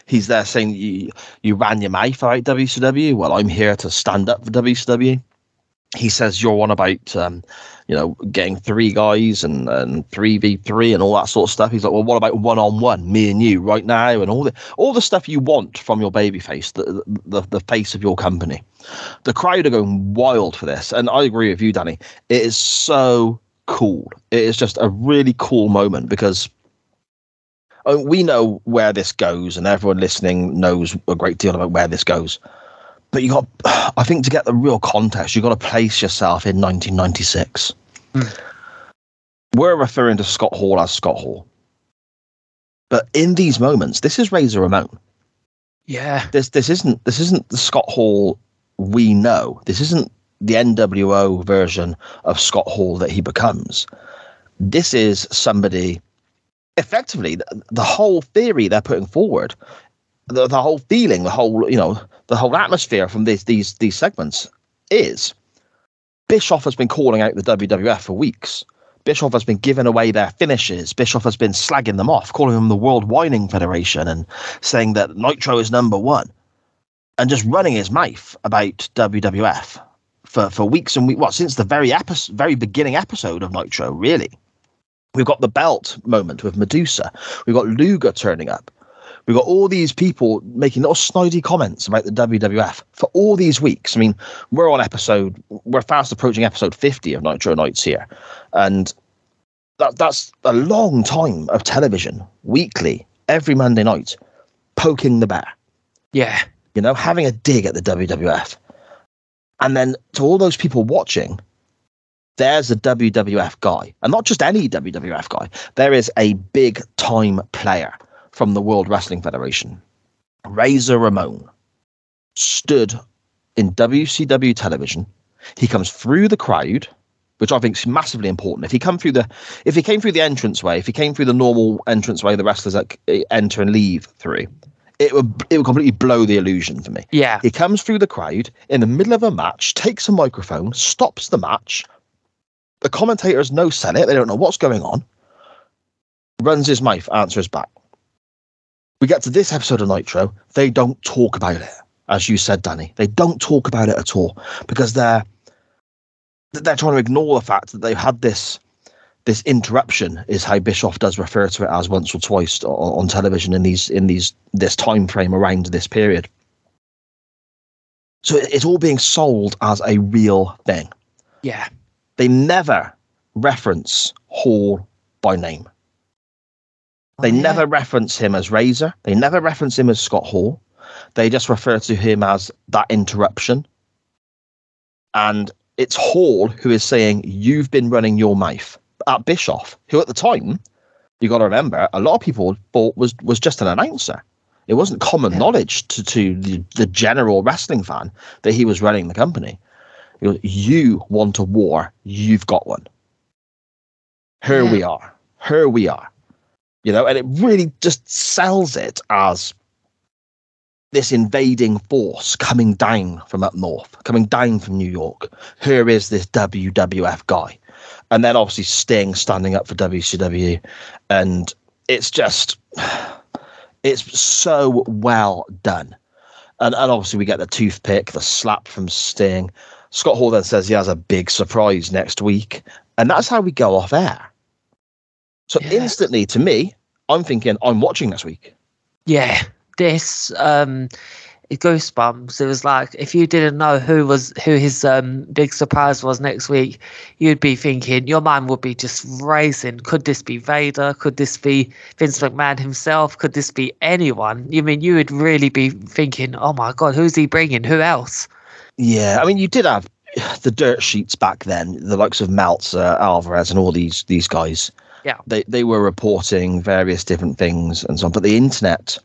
he's there saying you you ran your mouth about WCW. Well, I'm here to stand up for WCW. He says you're on about um, you know, getting three guys and and three v three and all that sort of stuff. He's like, well, what about one on one, me and you, right now, and all the all the stuff you want from your baby face, the, the the face of your company. The crowd are going wild for this, and I agree with you, Danny. It is so cool. It is just a really cool moment because uh, we know where this goes, and everyone listening knows a great deal about where this goes. But you got, I think, to get the real context, you've got to place yourself in 1996. We're referring to Scott Hall as Scott Hall, but in these moments, this is Razor Ramon. yeah This this isn't this isn't the Scott Hall we know. This isn't the NWO version of Scott Hall that he becomes. This is somebody effectively the, the whole theory they're putting forward, the, the whole feeling, the whole you know, the whole atmosphere from these these these segments is Bischoff has been calling out the WWF for weeks. Bischoff has been giving away their finishes. Bischoff has been slagging them off, calling them the World Whining Federation and saying that Nitro is number one and just running his mouth about WWF for, for weeks and weeks. What since the very episode, very beginning episode of Nitro, really. We've got the belt moment with Medusa. We've got Luger turning up. We've got all these people making little snidey comments about the WWF for all these weeks. I mean, we're on episode, we're fast approaching episode 50 of Nitro Nights here. And that that's a long time of television, weekly, every Monday night, poking the bear yeah you know, having a dig at the WWF. And then to all those people watching, there's a WWF guy, and not just any WWF guy. There is a big time player from the World Wrestling Federation. Razor Ramon stood in WCW television. He comes through the crowd, which I think is massively important. If he come through the, if he came through the entranceway, if he came through the normal entranceway the wrestlers that eh, enter and leave through, it would it would completely blow the illusion for me. Yeah. He comes through the crowd in the middle of a match, takes a microphone, stops the match. The commentators no sell it, they don't know what's going on. Runs his mouth, answers back. We get to this episode of Nitro, they don't talk about it, as you said, Danny. They don't talk about it at all because they're they're trying to ignore the fact that they've had this this interruption is how Bischoff does refer to it as once or twice on, on television in these in these this time frame around this period. So it's all being sold as a real thing. Yeah. They never reference Hall by name. They Oh, yeah. never reference him as Razor. They never reference him as Scott Hall. They just refer to him as that interruption. And it's Hall who is saying, You've been running your mouth at Bischoff, who at the time, you got to remember, a lot of people thought was, was just an announcer. It wasn't common knowledge to, to the, the general wrestling fan that he was running the company. You want a war, you've got one. Here Yeah. we are. Here we are you know, and it really just sells it as this invading force coming down from up north, coming down from New York. Here is this WWF guy. And then obviously Sting standing up for WCW. And it's just, it's so well done. And, and obviously we get the toothpick, the slap from Sting. Scott Hall then says he has a big surprise next week. And that's how we go off air. So Yeah. instantly, to me, I'm thinking I'm watching this week. Yeah, this um, it goosebumps. It was like if you didn't know who was who his um big surprise was next week, you'd be thinking your mind would be just racing. Could this be Vader? Could this be Vince McMahon himself? Could this be anyone? You mean you would really be thinking, oh my god, who's he bringing? Who else? Yeah, I mean, you did have the dirt sheets back then, the likes of Meltzer, Alvarez, and all these these guys. Yeah. they they were reporting various different things and so on. But the internet,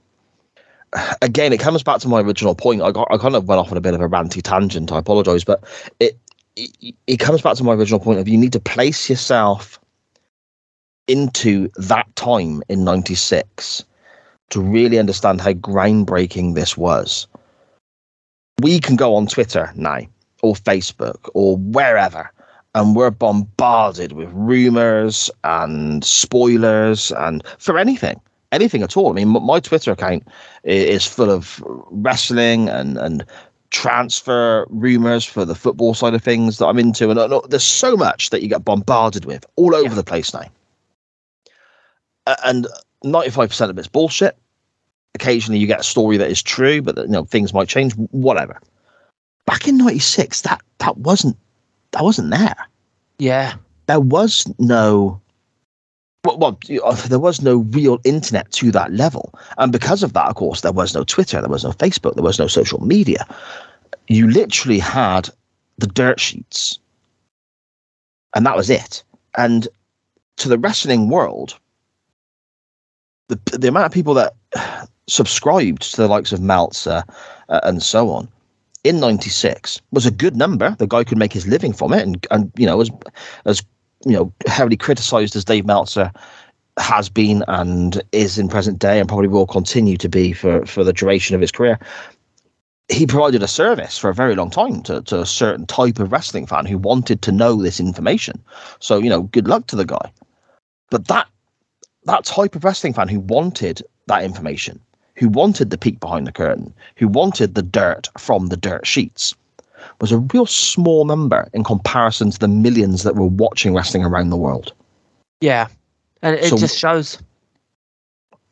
again, it comes back to my original point. I got I kind of went off on a bit of a ranty tangent. I apologize, but it it, it comes back to my original point of you need to place yourself into that time in '96 to really understand how groundbreaking this was. We can go on Twitter now or Facebook or wherever and we're bombarded with rumors and spoilers and for anything anything at all. I mean my twitter account is full of wrestling and and transfer rumors for the football side of things that i'm into. And there's so much that you get bombarded with all over the place now. And 95% of it's bullshit. Occasionally you get a story that is true but you know things might change whatever. Back in 96 that that wasn't that wasn't there. Yeah, there was no well, well uh, there was no real internet to that level. And because of that of course there was no twitter there was no facebook there was no social media. You literally had the dirt sheets. And that was it. And to the wrestling world the, the amount of people that subscribed to the likes of Meltzer uh, and so on in 96 was a good number. The guy could make his living from it and and you know as as you know heavily criticized as Dave Meltzer has been and is in present day and probably will continue to be for for the duration of his career. He provided a service for a very long time to, to a certain type of wrestling fan who wanted to know this information. So you know good luck to the guy. But that that type of wrestling fan who wanted that information who wanted the peek behind the curtain, who wanted the dirt from the dirt sheets, was a real small number in comparison to the millions that were watching wrestling around the world. yeah, and it So- just shows.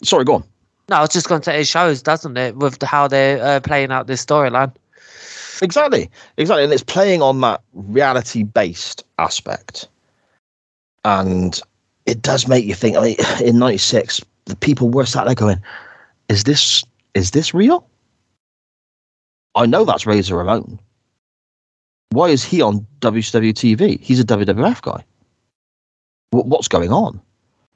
Sorry, go on. No, I was just going to say it shows, doesn't it, with the, how they're uh, playing out this storyline. Exactly, exactly, and it's playing on that reality-based aspect, and it does make you think. I mean, in '96, the people were sat there going, "Is this is this real?" I know that's Razor Ramon. Why is he on WCW TV? He's a WWF guy. Wh- What's going on?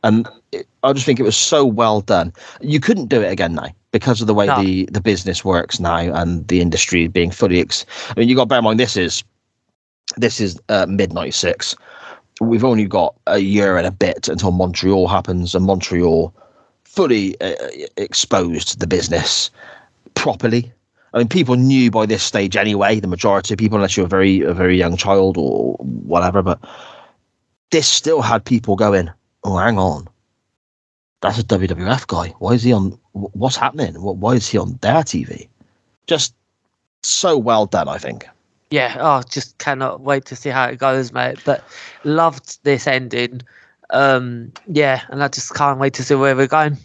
And it, I just think it was so well done. You couldn't do it again now because of the way No. the, the business works now and the industry being fully. Ex- I mean, you got to bear in mind this is this is uh, mid '96. We've only got a year and a bit until Montreal happens, and Montreal fully uh, exposed the business properly. I mean, people knew by this stage anyway. The majority of people, unless you're a very a very young child or whatever, but this still had people going, "Oh, hang on, that's a WWF guy. Why is he on? What's happening? Why is he on their TV?" Just so well done, I think. Yeah, oh, just cannot wait to see how it goes, mate. But loved this ending. Um, yeah, and I just can't wait to see where we're going.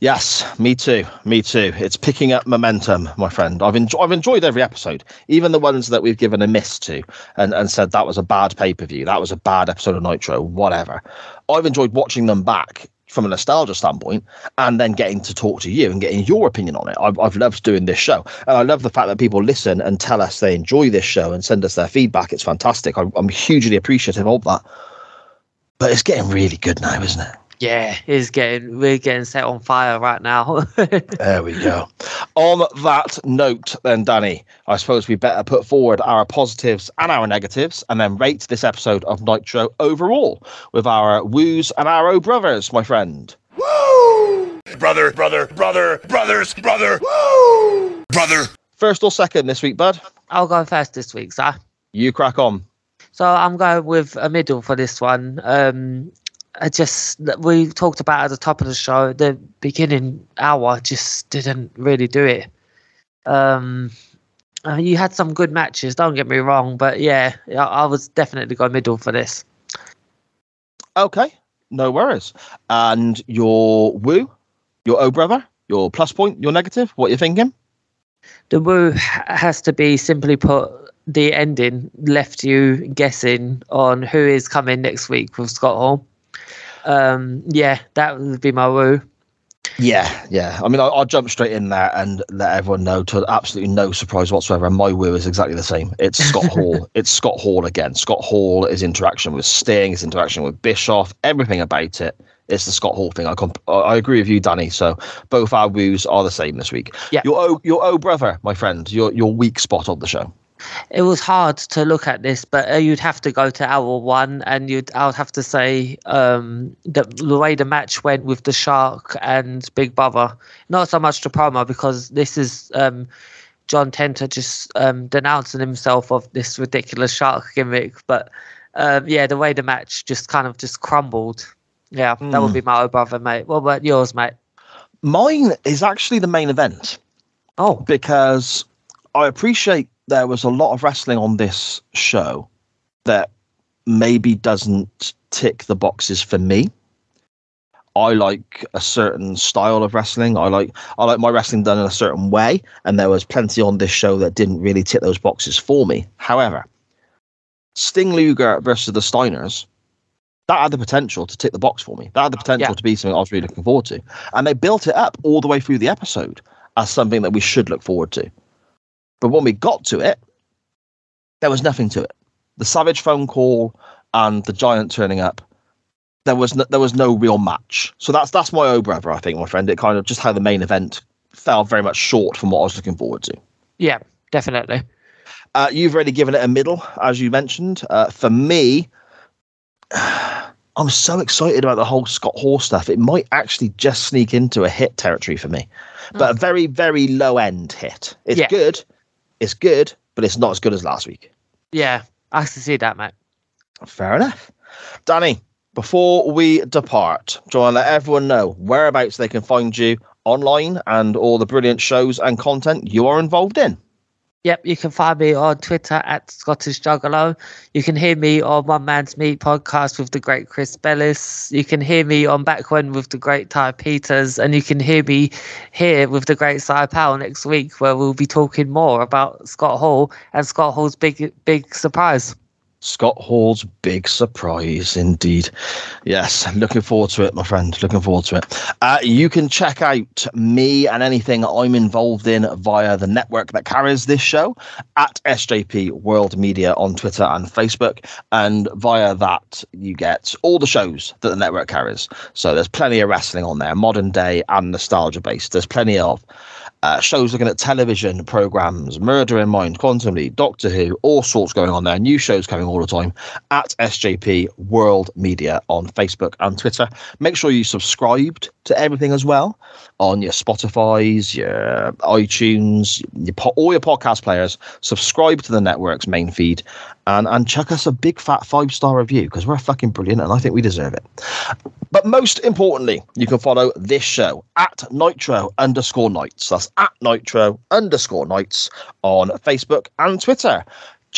Yes, me too. Me too. It's picking up momentum, my friend. I've enjoyed I've enjoyed every episode, even the ones that we've given a miss to and, and said that was a bad pay per view, that was a bad episode of Nitro, whatever. I've enjoyed watching them back from a nostalgia standpoint and then getting to talk to you and getting your opinion on it. I've, I've loved doing this show. And I love the fact that people listen and tell us they enjoy this show and send us their feedback. It's fantastic. I'm, I'm hugely appreciative of that. But it's getting really good now, isn't it? Yeah, it's getting we're getting set on fire right now. There we go. On that note, then, Danny, I suppose we better put forward our positives and our negatives and then rate this episode of Nitro overall with our woos and our oh brothers, my friend. Woo! Brother, brother, brother, brothers, brother. Woo! Brother. First or second this week, bud? I'll go first this week, sir. You crack on. So I'm going with a middle for this one. Um, I just we talked about at the top of the show. The beginning hour just didn't really do it. Um, uh, you had some good matches. Don't get me wrong, but yeah, I, I was definitely going middle for this. Okay, no worries. And your woo, your oh brother, your plus point, your negative, what you thinking? The woo has to be simply put. The ending left you guessing on who is coming next week with Scott Hall. Um, yeah, that would be my woo. Yeah, yeah. I mean, I'll, I'll jump straight in there and let everyone know to absolutely no surprise whatsoever. My woo is exactly the same. It's Scott Hall. It's Scott Hall again. Scott Hall, his interaction with Sting, his interaction with Bischoff, everything about it. It's the Scott Hall thing. I comp- I agree with you, Danny. So both our woos are the same this week. Yeah. Your oh, your oh brother, my friend. Your your weak spot of the show. It was hard to look at this, but uh, you'd have to go to hour one, and you'd I would have to say um, the, the way the match went with the Shark and Big Brother. Not so much the promo because this is um, John Tenta just um, denouncing himself of this ridiculous Shark gimmick, but um, yeah, the way the match just kind of just crumbled. Yeah, that would be my old brother, mate. What about yours, mate? Mine is actually the main event. Oh, because I appreciate there was a lot of wrestling on this show that maybe doesn't tick the boxes for me. I like a certain style of wrestling. I like I like my wrestling done in a certain way, and there was plenty on this show that didn't really tick those boxes for me. However, Sting Luger versus the Steiners, that had the potential to tick the box for me. That had the potential Yeah. to be something I was really looking forward to, and they built it up all the way through the episode as something that we should look forward to. But when we got to it, there was nothing to it. The Savage phone call and the Giant turning up, there was no, there was no real match. So that's that's my oh brother, I think, my friend. It kind of just how the main event fell very much short from what I was looking forward to. yeah, definitely. Uh, you've already given it a middle, as you mentioned. Uh, for me, I'm so excited about the whole Scott Hall stuff. It might actually just sneak into a hit territory for me, but a very, very low end hit. It's Yeah. good. It's good, but it's not as good as last week. Yeah, I can see that, mate. Fair enough. Danny, before we depart, do you want to let everyone know whereabouts they can find you online and all the brilliant shows and content you are involved in? Yep, you can find me on Twitter at Scottish Juggalo. You can hear me on One Man's Meat podcast with the great Chris Bellis. You can hear me on Back When with the great Ty Peters. And you can hear me here with the great Cy Powell next week, where we'll be talking more about Scott Hall and Scott Hall's big, big surprise. Scott Hall's big surprise, indeed. Yes, looking forward to it, my friend. Looking forward to it. Uh, you can check out me and anything I'm involved in via the network that carries this show at SJP World Media on Twitter and Facebook. And via that, you get all the shows that the network carries. So there's plenty of wrestling on there, modern day and nostalgia based. There's plenty of uh, shows looking at television programs, Murder in Mind, Quantum Leap, Doctor Who, all sorts going on there. New shows coming all the time at SJP World Media on Facebook and Twitter. Make sure you subscribed to everything as well on your Spotify's, your iTunes, your po- all your podcast players. Subscribe to the network's main feed and and chuck us a big fat five star review because we're fucking brilliant and I think we deserve it. But most importantly, you can follow this show at Nitro underscore Nights. That's at Nitro underscore Nights on Facebook and Twitter.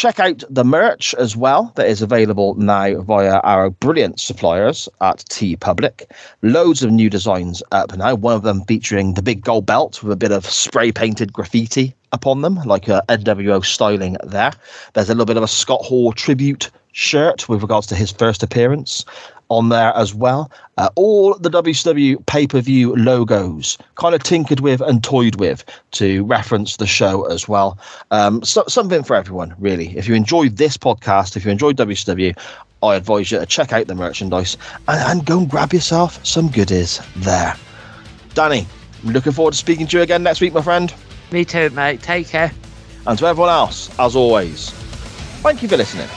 Check out the merch as well that is available now via our brilliant suppliers at TeePublic. Loads of new designs up now. One of them featuring the big gold belt with a bit of spray painted graffiti upon them, like a NWO styling there. There's a little bit of a Scott Hall tribute shirt with regards to his first appearance on there as well. Uh, all the WCW pay per view logos, kind of tinkered with and toyed with to reference the show as well. Um, so, something for everyone, really. If you enjoyed this podcast, if you enjoyed WCW, I advise you to check out the merchandise and, and go and grab yourself some goodies there. Danny, I'm looking forward to speaking to you again next week, my friend. Me too, mate. Take care. And to everyone else, as always, thank you for listening.